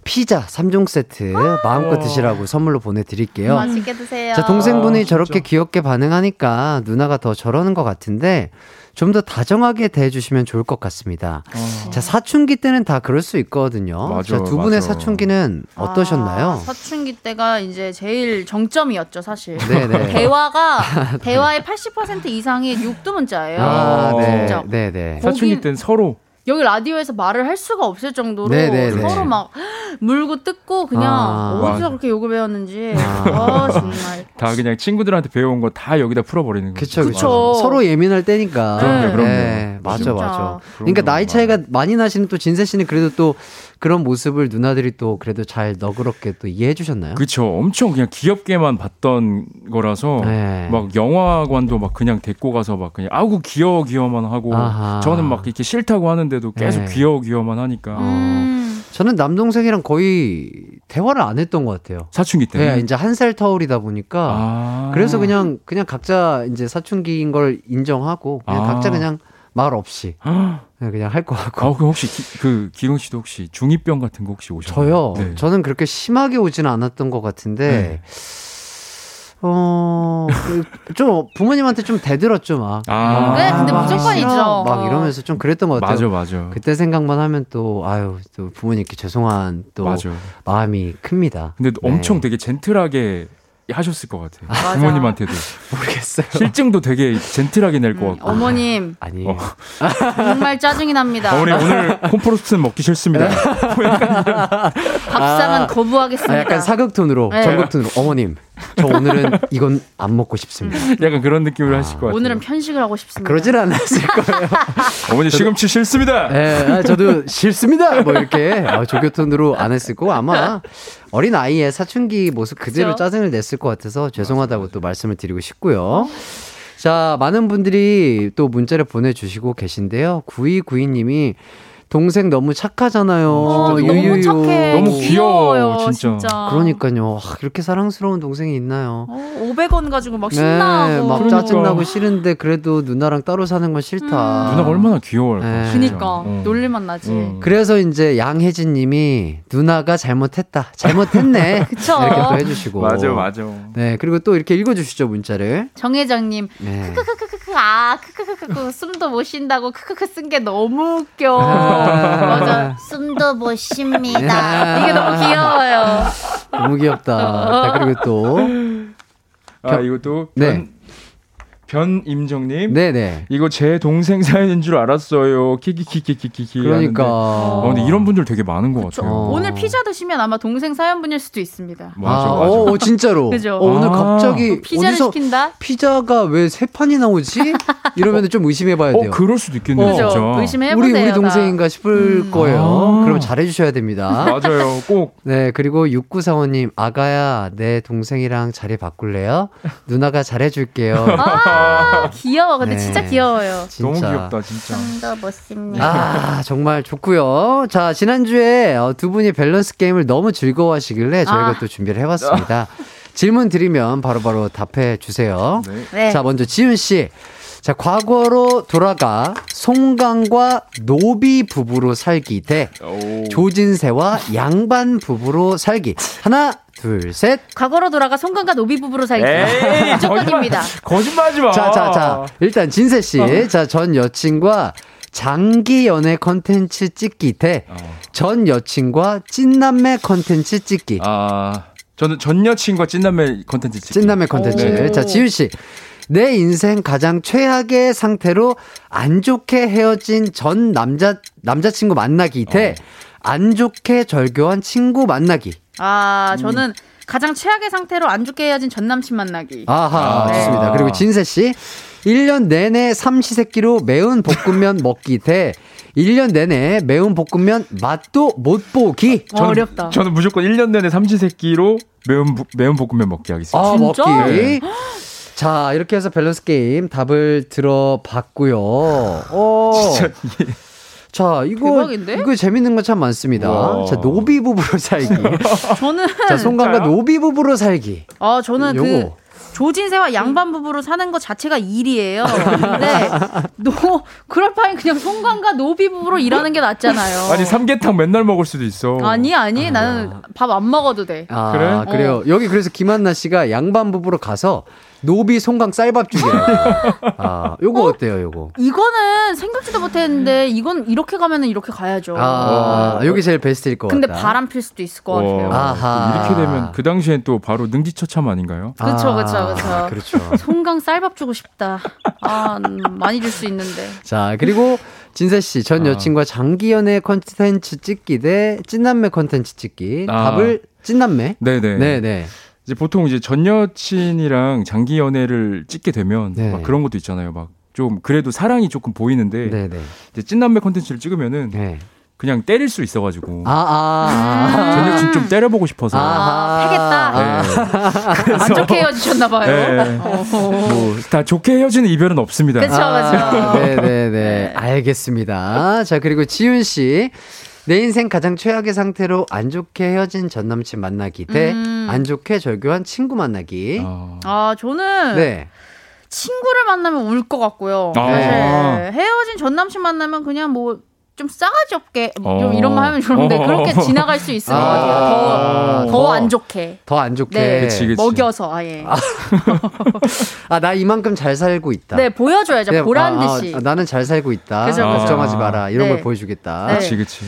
피자 3종 세트 마음껏 와. 드시라고 선물로 보내 드릴게요. 맛있게 드세요. 자, 동생분이 아, 저렇게. 귀엽게 반응하니까 누나가 더 저러는 것 같은데 좀 더 다정하게 대해주시면 좋을 것 같습니다. 어. 자, 사춘기 때는 다 그럴 수 있거든요. 맞아, 자, 두 분의 맞아. 사춘기는 어떠셨나요? 아, 사춘기 때가 이제 제일 정점이었죠, 사실. 네네. 대화가 대화의 80% 이상이 육두문자예요. 아, 네, 진짜. 네, 네. 사춘기 때는 서로 여기 라디오에서 말을 할 수가 없을 정도로 네네네. 서로 막 물고 뜯고 그냥 아. 어디서. 그렇게 욕을 배웠는지 아. 아, 정말 다 그냥 친구들한테 배운 거 다 여기다 풀어버리는 거죠 그쵸, 그쵸. 서로 예민할 때니까. 그럼요, 그럼요. 네, 맞아, 진짜. 맞아. 그럼요, 그러니까 나이. 차이가 많이 나시는 또 진세 씨는 그래도 또 그런 모습을 누나들이 또 그래도 잘 너그럽게 또 이해해 주셨나요? 그쵸 엄청 그냥 귀엽게만 봤던 거라서 네. 막 영화관도 막 그냥 데리고 가서 막 그냥 아우 귀여워 귀여워만 하고 아하. 저는 막 이렇게 싫다고 하는데도 계속 네. 귀여워 귀여워만 하니까 음. 저는 남동생이랑 거의 대화를 안 했던 것 같아요. 사춘기 네, 때문에 이제 한 살 터울이다 보니까 아. 그래서 그냥 그냥 각자 이제 사춘기인 걸 인정하고 그냥 아. 각자 그냥 말 없이 아, 그냥, 그냥 할 것 같고. 그 혹시 기, 그 기흥 씨도 혹시 중이병 같은 거 혹시 오셨나요? 저요. 네. 저는 그렇게 심하게 오지는 않았던 것 같은데. 네. 어, 그, 좀 부모님한테 좀 대들었죠, 막. 아. 네, 근데 막 무조건이죠. 막 이러면서 좀 그랬던 것 같아요. 맞아 맞아 그때 생각만 하면 또, 아유, 또 부모님께 죄송한 또 맞아. 마음이 큽니다. 근데 네. 엄청 되게 젠틀하게 하셨을 것 같아요. 맞아. 부모님한테도 모르겠어요. 실증도 되게 젠틀하게 낼것 음, 같고. 어머님 아니, 어. 정말 짜증이 납니다. 어머니 오늘 콤프로스트는 먹기 싫습니다. 밥상은 거부하겠습니다. 아, 약간 사극 톤으로, 네. 전극 톤으로. 어머님, 저 오늘은 이건 안 먹고 싶습니다. 약간 그런 느낌으로 하실 것 같아요. 오늘은 편식을 하고 싶습니다. 그러질 않았을 거예요. 어머니 시금치 싫습니다. 예, 아, 저도 싫습니다. 뭐 이렇게 아, 조교톤으로 안 했을 거고 아마 어린 아이의 사춘기 모습 그대로 그쵸? 짜증을 냈을 것 같아서 죄송하다고 또 말씀을 드리고 싶고요. 자, 많은 분들이 또 문자를 보내주시고 계신데요. 9292님이 동생 너무 착하잖아요. 어, 너무. 착해. 너무 귀여워, 귀여워요, 진짜. 그러니까요. 아, 이렇게 사랑스러운 동생이 있나요? 어, 500원 가지고 막 네, 신나고. 막 그러니까. 짜증나고 싫은데 그래도 누나랑 따로 사는 건 싫다. 누나가 얼마나 귀여워할까. 네. 진짜. 그니까 어. 놀릴만 나지. 음. 그래서 이제 양혜진 님이 누나가 잘못했다. 잘못했네. 그쵸. 이렇게 또 해주시고. 맞아 맞아. 네, 그리고 또 이렇게 읽어주시죠, 문자를. 정혜정님 네. 크크크크크 아 크크크크크 숨도 못 쉰다고 크크크 쓴 게 너무 웃겨. 아. 맞아 숨도 못 쉽니다. 아. 이게 너무 귀여워요. 너무 귀엽다. 자, 그리고 또. 아 이것도 네. 변 변임정님. 네네. 이거 제 동생 사연인 줄 알았어요. 키키키키키키. 그러니까. 어, 근데 이런 분들 되게 많은 것 저, 같아요. 어. 오늘 피자 드시면 아마 동생 사연분일 수도 있습니다. 맞아 아, 맞아. 어, 어, 진짜로. 그죠? 어, 오늘 아. 갑자기 피자를 어디서 시킨다? 피자가 왜 세 판이 나오지? 이러면 좀 의심해봐야 어 돼요. 그럴 수도 있겠네요 그죠? 진짜. 의심해보세요. 우리 우리 다. 동생인가 싶을 음. 거예요. 아. 그럼 잘해주셔야 됩니다. 맞아요. 꼭 네, 그리고 6945님, 아가야, 내 동생이랑 자리 바꿀래요? 누나가 잘해줄게요. 아 귀여워. 근데 네. 진짜 귀여워요. 너무 진짜. 귀엽다 진짜. 못 쉽니다. 아, 정말 좋고요. 자, 지난주에 어, 두 분이 밸런스 게임을 너무 즐거워하시길래 저희가 아. 또 준비를 해봤습니다. 질문 드리면 바로바로 답해 주세요. 네. 네. 자, 먼저 지윤 씨. 자, 과거로 돌아가 송강과 노비 부부로 살기 대 오. 조진세와 양반 부부로 살기. 하나, 둘, 셋. 과거로 돌아가 송강과 노비 부부로 살기. 무조건입니다. 거짓말 하지 마. 자, 자, 자. 일단 진세 씨. 어. 자, 전 여친과 장기 연애 컨텐츠 찍기 대 전 여친과 찐남매 컨텐츠 찍기. 아, 저는 전 여친과 찐남매 컨텐츠 찍기. 찐남매 컨텐츠. 오. 자, 지윤 씨. 내 인생 가장 최악의 상태로 안 좋게 헤어진 전 남자 남자친구 만나기 대 안 좋게 절교한 친구 만나기. 아, 저는 가장 최악의 상태로 안 좋게 헤어진 전 남친 만나기. 아하, 아. 좋습니다. 그리고 진세 씨. 1년 내내 삼시세끼로 매운 볶음면 먹기 대 1년 내내 매운 볶음면 맛도 못 보기. 어, 어렵다. 저는 무조건 1년 내내 삼시세끼로 매운, 부- 매운 볶음면 먹기 하겠습니다. 아, 진짜? 먹기. 자, 이렇게 해서 밸런스 게임 답을 들어봤고요. 어. 자, 이거 대박인데? 이거 재밌는 거 참 많습니다. 우와. 자, 노비 부부로 살기. 저는 자, 송강과 노비 부부로 살기. 어, 저는 그 요거. 조진세와 양반 부부로 사는 것 자체가 일이에요. 근데 노 그럴 바엔 그냥 송강과 노비 부부로 일하는 게 낫잖아요. 아니, 삼계탕 맨날 먹을 수도 있어. 아니 아니 나는 밥 안 먹어도 돼. 아, 그래? 그래요. 여기 그래서 김한나 씨가 양반 부부로 가서 노비 송강 쌀밥 주기래요. 아, 요거 어때요, 요거? 이거는 생각지도 못했는데 이건 이렇게 가면은 이렇게 가야죠. 아, 여기 제일 베스트일 것 근데 같다. 바람 필 수도 있을 것 같아요. 와, 아하. 이렇게 되면 그 당시엔 또 바로 능지처참 아닌가요? 그쵸, 그쵸, 그쵸. 아, 그렇죠. 송강 쌀밥 주고 싶다. 아 음, 많이 줄 수 있는데. 자, 그리고 진세 씨, 전 아. 여친과 장기 연애 컨텐츠 찍기 대 찐남매 컨텐츠 찍기. 아. 답을 찐남매? 네네. 네, 네. 이제 보통 이제 전 여친이랑 장기 연애를 찍게 되면 네. 막 그런 것도 있잖아요. 막 좀 그래도 사랑이 조금 보이는데 네, 네. 이제 찐남매 컨텐츠를 찍으면은 네. 그냥 때릴 수 있어가지고 아, 아, 아. 전 여친 좀 때려보고 싶어서 아, 패겠다. 네. 안 좋게 헤어지셨나봐요. 네. 뭐다 좋게 헤어지는 이별은 없습니다. 그쵸. 아, 네, 네, 네. 네. 알겠습니다. 자, 그리고 지윤 씨. 내 인생 가장 최악의 상태로 안 좋게 헤어진 전 남친 만나기 대안 음. 좋게 절교한 친구 만나기. 아, 아 저는 네. 친구를 만나면 울 것 같고요. 아. 네. 헤어진 전 남친 만나면 그냥 뭐 좀 싸가지 없게 좀 어. 이런 말 하면 좋은데 어. 그렇게 지나갈 수 있을 것 아. 같아요. 더더안 좋게. 더 안 좋게. 네. 그치, 그치. 먹여서 아예. 아, 나 이만큼 잘 살고 있다. 네 보여줘야죠. 네, 보란 아, 듯이. 아, 나는 잘 살고 있다. 그죠, 그죠. 걱정하지 마라. 이런 네. 걸 보여주겠다. 네. 그치 그치.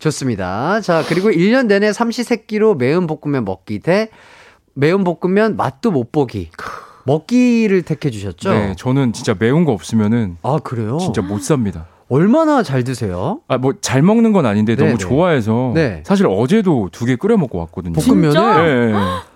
좋습니다. 자, 그리고 1년 내내 삼시세끼로 매운 볶음면 먹기 대 매운 볶음면 맛도 못 보기. 먹기를 택해 주셨죠? 네, 저는 진짜 매운 거 없으면은 아, 그래요? 진짜 못 삽니다. 얼마나 잘 드세요? 아, 뭐 잘 먹는 건 아닌데 네, 너무 네. 좋아해서 네. 사실 어제도 두 개 끓여 먹고 왔거든요. 볶음면을? 진짜? 네.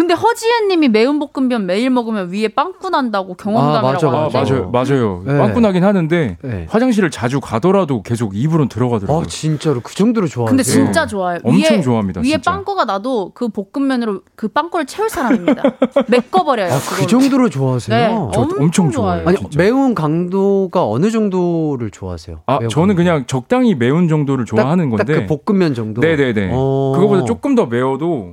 근데 허지혜 님이 매운 볶음면 매일 먹으면 위에 빵꾸 난다고 경험담이라고 아, 맞아, 아, 하는데. 맞아요. 맞아요. 네. 빵꾸 나긴 하는데 네. 화장실을 자주 가더라도 계속 입으로는 들어가더라고요. 아, 진짜로 그 정도로 좋아하세요? 근데 진짜 좋아요. 엄청 위에, 좋아합니다, 위에 진짜. 빵꾸가 나도 그 볶음면으로 그 빵꾸를 채울 사람입니다. 메꿔 버려요. 아, 그. 정도로 좋아하세요? 네, 저 엄청, 엄청 좋아요. 좋아해요. 아니, 진짜. 매운 강도가 어느 정도를 좋아하세요? 아, 저는 강도. 그냥 적당히 매운 정도를 좋아하는 딱, 건데. 딱 그 볶음면 정도? 네 네네. 어. 그거보다 조금 더 매워도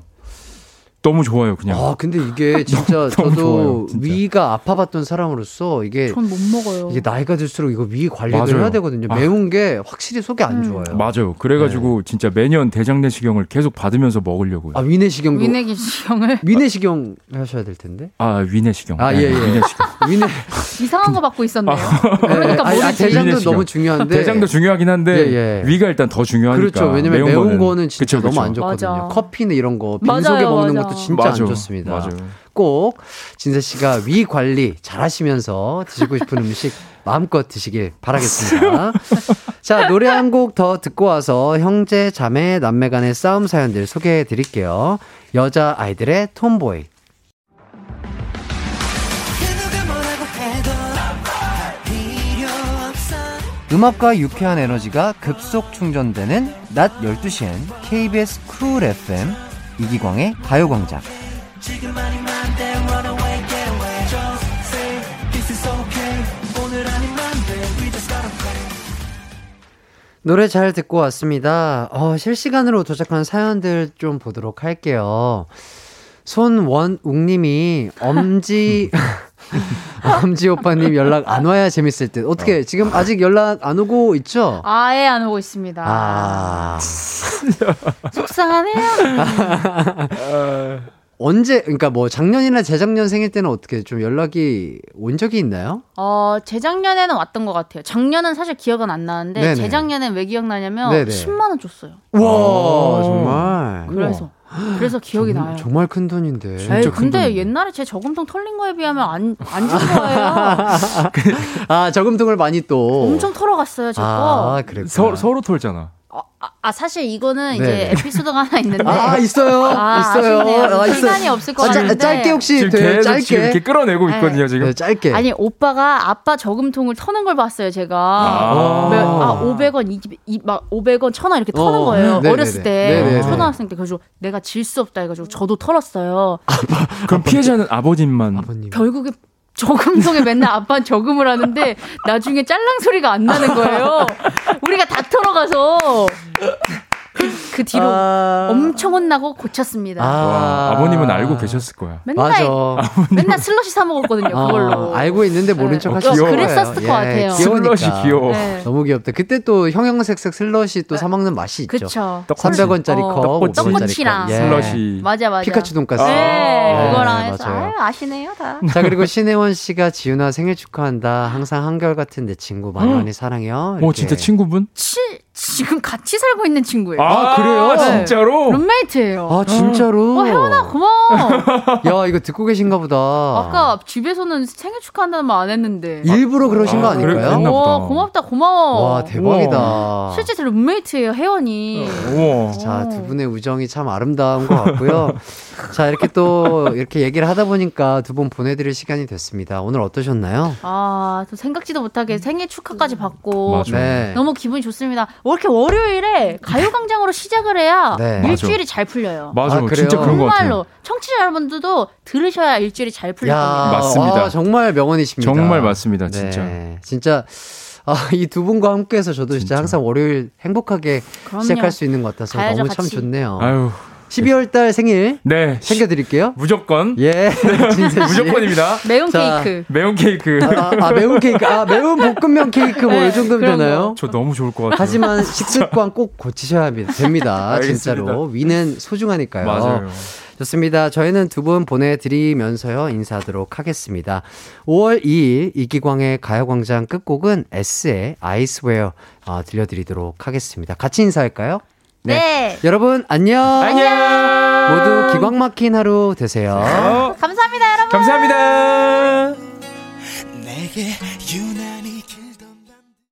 너무 좋아요, 그냥. 아, 근데 이게 진짜 너무 저도 좋아요, 진짜. 위가 아파봤던 사람으로서 이게 전 못 먹어요. 이게 나이가 들수록 이거 위 관리를 맞아요. 해야 되거든요. 아. 매운 게 확실히 속이 안 음. 좋아요. 맞아요. 그래가지고 진짜 매년 대장내시경을 계속 받으면서 먹으려고요. 아, 위내시경도 위내기 시경을 위내시경 하셔야 될 텐데. 아, 위내시경. 아, 네, 예, 예. 위내시경. 위내 이상한 거 받고 있었네요. 예, 그러니까 아니, 아, 모르지. 대장도 위내시경. 너무 중요한데. 대장도 중요하긴 한데 예, 예. 위가 일단 더 중요하니까. 그렇죠. 왜냐면 매운, 거는 진짜 그쵸, 너무 안 그쵸. 좋거든요. 맞아. 커피는 이런 거 맞아요, 빈속에 먹는 맞아. 것도 진짜 맞아. 안 좋습니다. 맞아요. 꼭 진세 씨가 위 관리 잘 하시면서 드시고 싶은 음식 마음껏 드시길 바라겠습니다. 자, 노래 한 곡 더 듣고 와서 형제, 자매, 남매 간의 싸움 사연들 소개해 드릴게요. 여자 아이들의 톰보이. 음악과 유쾌한 에너지가 급속 충전되는 낮 12시엔 KBS 쿨 FM 이기광의 가요광장. 노래 잘 듣고 왔습니다. 어, 실시간으로 도착한 사연들 좀 보도록 할게요. 손원웅님이 엄지 암지 오빠님 연락 안 와야 재밌을 듯. 어떻게 지금 아직 연락 안 오고 있죠? 아예 안 오고 있습니다. 아. 속상하네요. 언제 그러니까 뭐 작년이나 재작년 생일 때는 어떻게 좀 연락이 온 적이 있나요? 어, 재작년에는 왔던 것 같아요. 작년은 사실 기억은 안 나는데 네네. 재작년엔 왜 기억나냐면 네네. 10만 원 줬어요. 와 정말. 그래서 그래서 기억이 정- 나요. 정말 큰 돈인데. 에이, 근데 옛날에 제 저금통 털린 거에 비하면 안 안 준 거예요. 아 저금통을 많이 또 엄청 털어갔어요, 제 거. 아 그래. 서, 서로 털잖아. 아, 아, 사실 이거는 이제 네네. 에피소드가 하나 있는데. 아 있어요. 아, 있어요. 아쉽네요. 아, 있어요. 시간이 없을 것 아, 짜- 같은데. 짧게 혹시 지금 돼요? 계속 짧게. 지금 이렇게 끌어내고 네. 있거든요, 지금. 네, 짧게. 아니 오빠가 아빠 저금통을 터는 걸 봤어요 제가 아. 몇- 아 500원 이, 이, 막 500원 1000원 이렇게 터는 어, 거예요 네네네. 어렸을 때 네네네. 초등학생 때 그래서 내가 질 수 없다 해가지고 저도 털었어요 그럼 피해자는 아버님만. 아버님. 결국에 저금통에 맨날 아빠는 저금을 하는데 나중에 짤랑 소리가 안 나는 거예요. 우리가 다 털어가서 그, 그 뒤로 아. 엄청 혼나고 고쳤습니다 와, 아버님은 알고 계셨을 거야. 맨날 맞아. 맨날 슬러시 사 먹었거든요 그걸로 아, 알고 있는데 모른 네. 척 어, 귀여워요. 거예요. 그랬었을 것 같아요. 귀여우니까. 슬러시 귀여워. 네. 너무 귀엽다. 그때 또 형형색색 슬러시 또 사 먹는 맛이 있죠. 그쵸 300원짜리 어, 컵, 떡꼬치. 500원짜리 떡꼬치랑 컵. 예. 슬러시. 맞아 맞아 피카츄 돈가스. 네, 네, 그거랑 해서. 아유, 아시네요 다. 자 그리고 신혜원 씨가 지윤아 생일 축하한다. 항상 한결 같은 내 친구 많이 많이 사랑해요. 어, 이렇게. 진짜 친구분? 치, 지금 같이 살고 있는 친구예요. 아, 그래요? 네. 진짜로? 룸메이트예요. 아 진짜로? 어, 혜원아 고마워. 야 이거 듣고 계신가 보다. 아까 집에서는 생일 축하한다는 말 안 했는데. 일부러 그러신 거 아, 그래, 아닐까요? 보다. 오, 고맙다 고마워. 와 대박이다. 실제 제 룸메이트예요 혜원이. 우와. 자, 두 분의 우정이 참 아름다운 것 같고요. 자, 이렇게 또 이렇게 얘기를 하다 보니까 두 분 보내드릴 시간이 됐습니다. 오늘 어떠셨나요? 아, 또 생각지도 못하게 생일 축하까지 받고 맞아. 네. 너무 기분이 좋습니다. 왜 이렇게 월요일에 가요광장으로 시작을 해야 네. 일주일이 잘 풀려요. 맞아, 아? 진짜 그런 것 같아요. 정말로 청취자 여러분들도 들으셔야 일주일이 잘 풀릴 겁니다. 맞습니다. 아, 정말 명언이십니다. 정말 맞습니다, 진짜. 네, 진짜. 아, 이 두 분과 함께해서 저도 진짜, 진짜. 항상 월요일 행복하게 그럼요. 시작할 수 있는 것 같아서 가야죠, 너무 참 같이. 좋네요. 아유. 12월 달 생일 네. 챙겨드릴게요. 무조건. 예, 진짜 씨. 무조건입니다. 매운 자, 케이크. 매운 케이크. 아, 아, 매운 케이크, 아, 매운 볶음면 케이크 뭐 네, 이 정도면 되나요? 저 너무 좋을 것 같아요. 하지만 식습관 꼭 고치셔야 합니다. 됩니다. 알겠습니다. 진짜로. 위는 소중하니까요. 맞아요. 좋습니다. 저희는 두 분 보내드리면서요, 인사하도록 하겠습니다. 5월 2일 이기광의 가요광장 끝곡은 S의 아이스웨어 어, 들려드리도록 하겠습니다. 같이 인사할까요? 네. 여러분, 안녕. 안녕. 모두 기광 막힌 하루 되세요. 어, 감사합니다, 여러분. 감사합니다.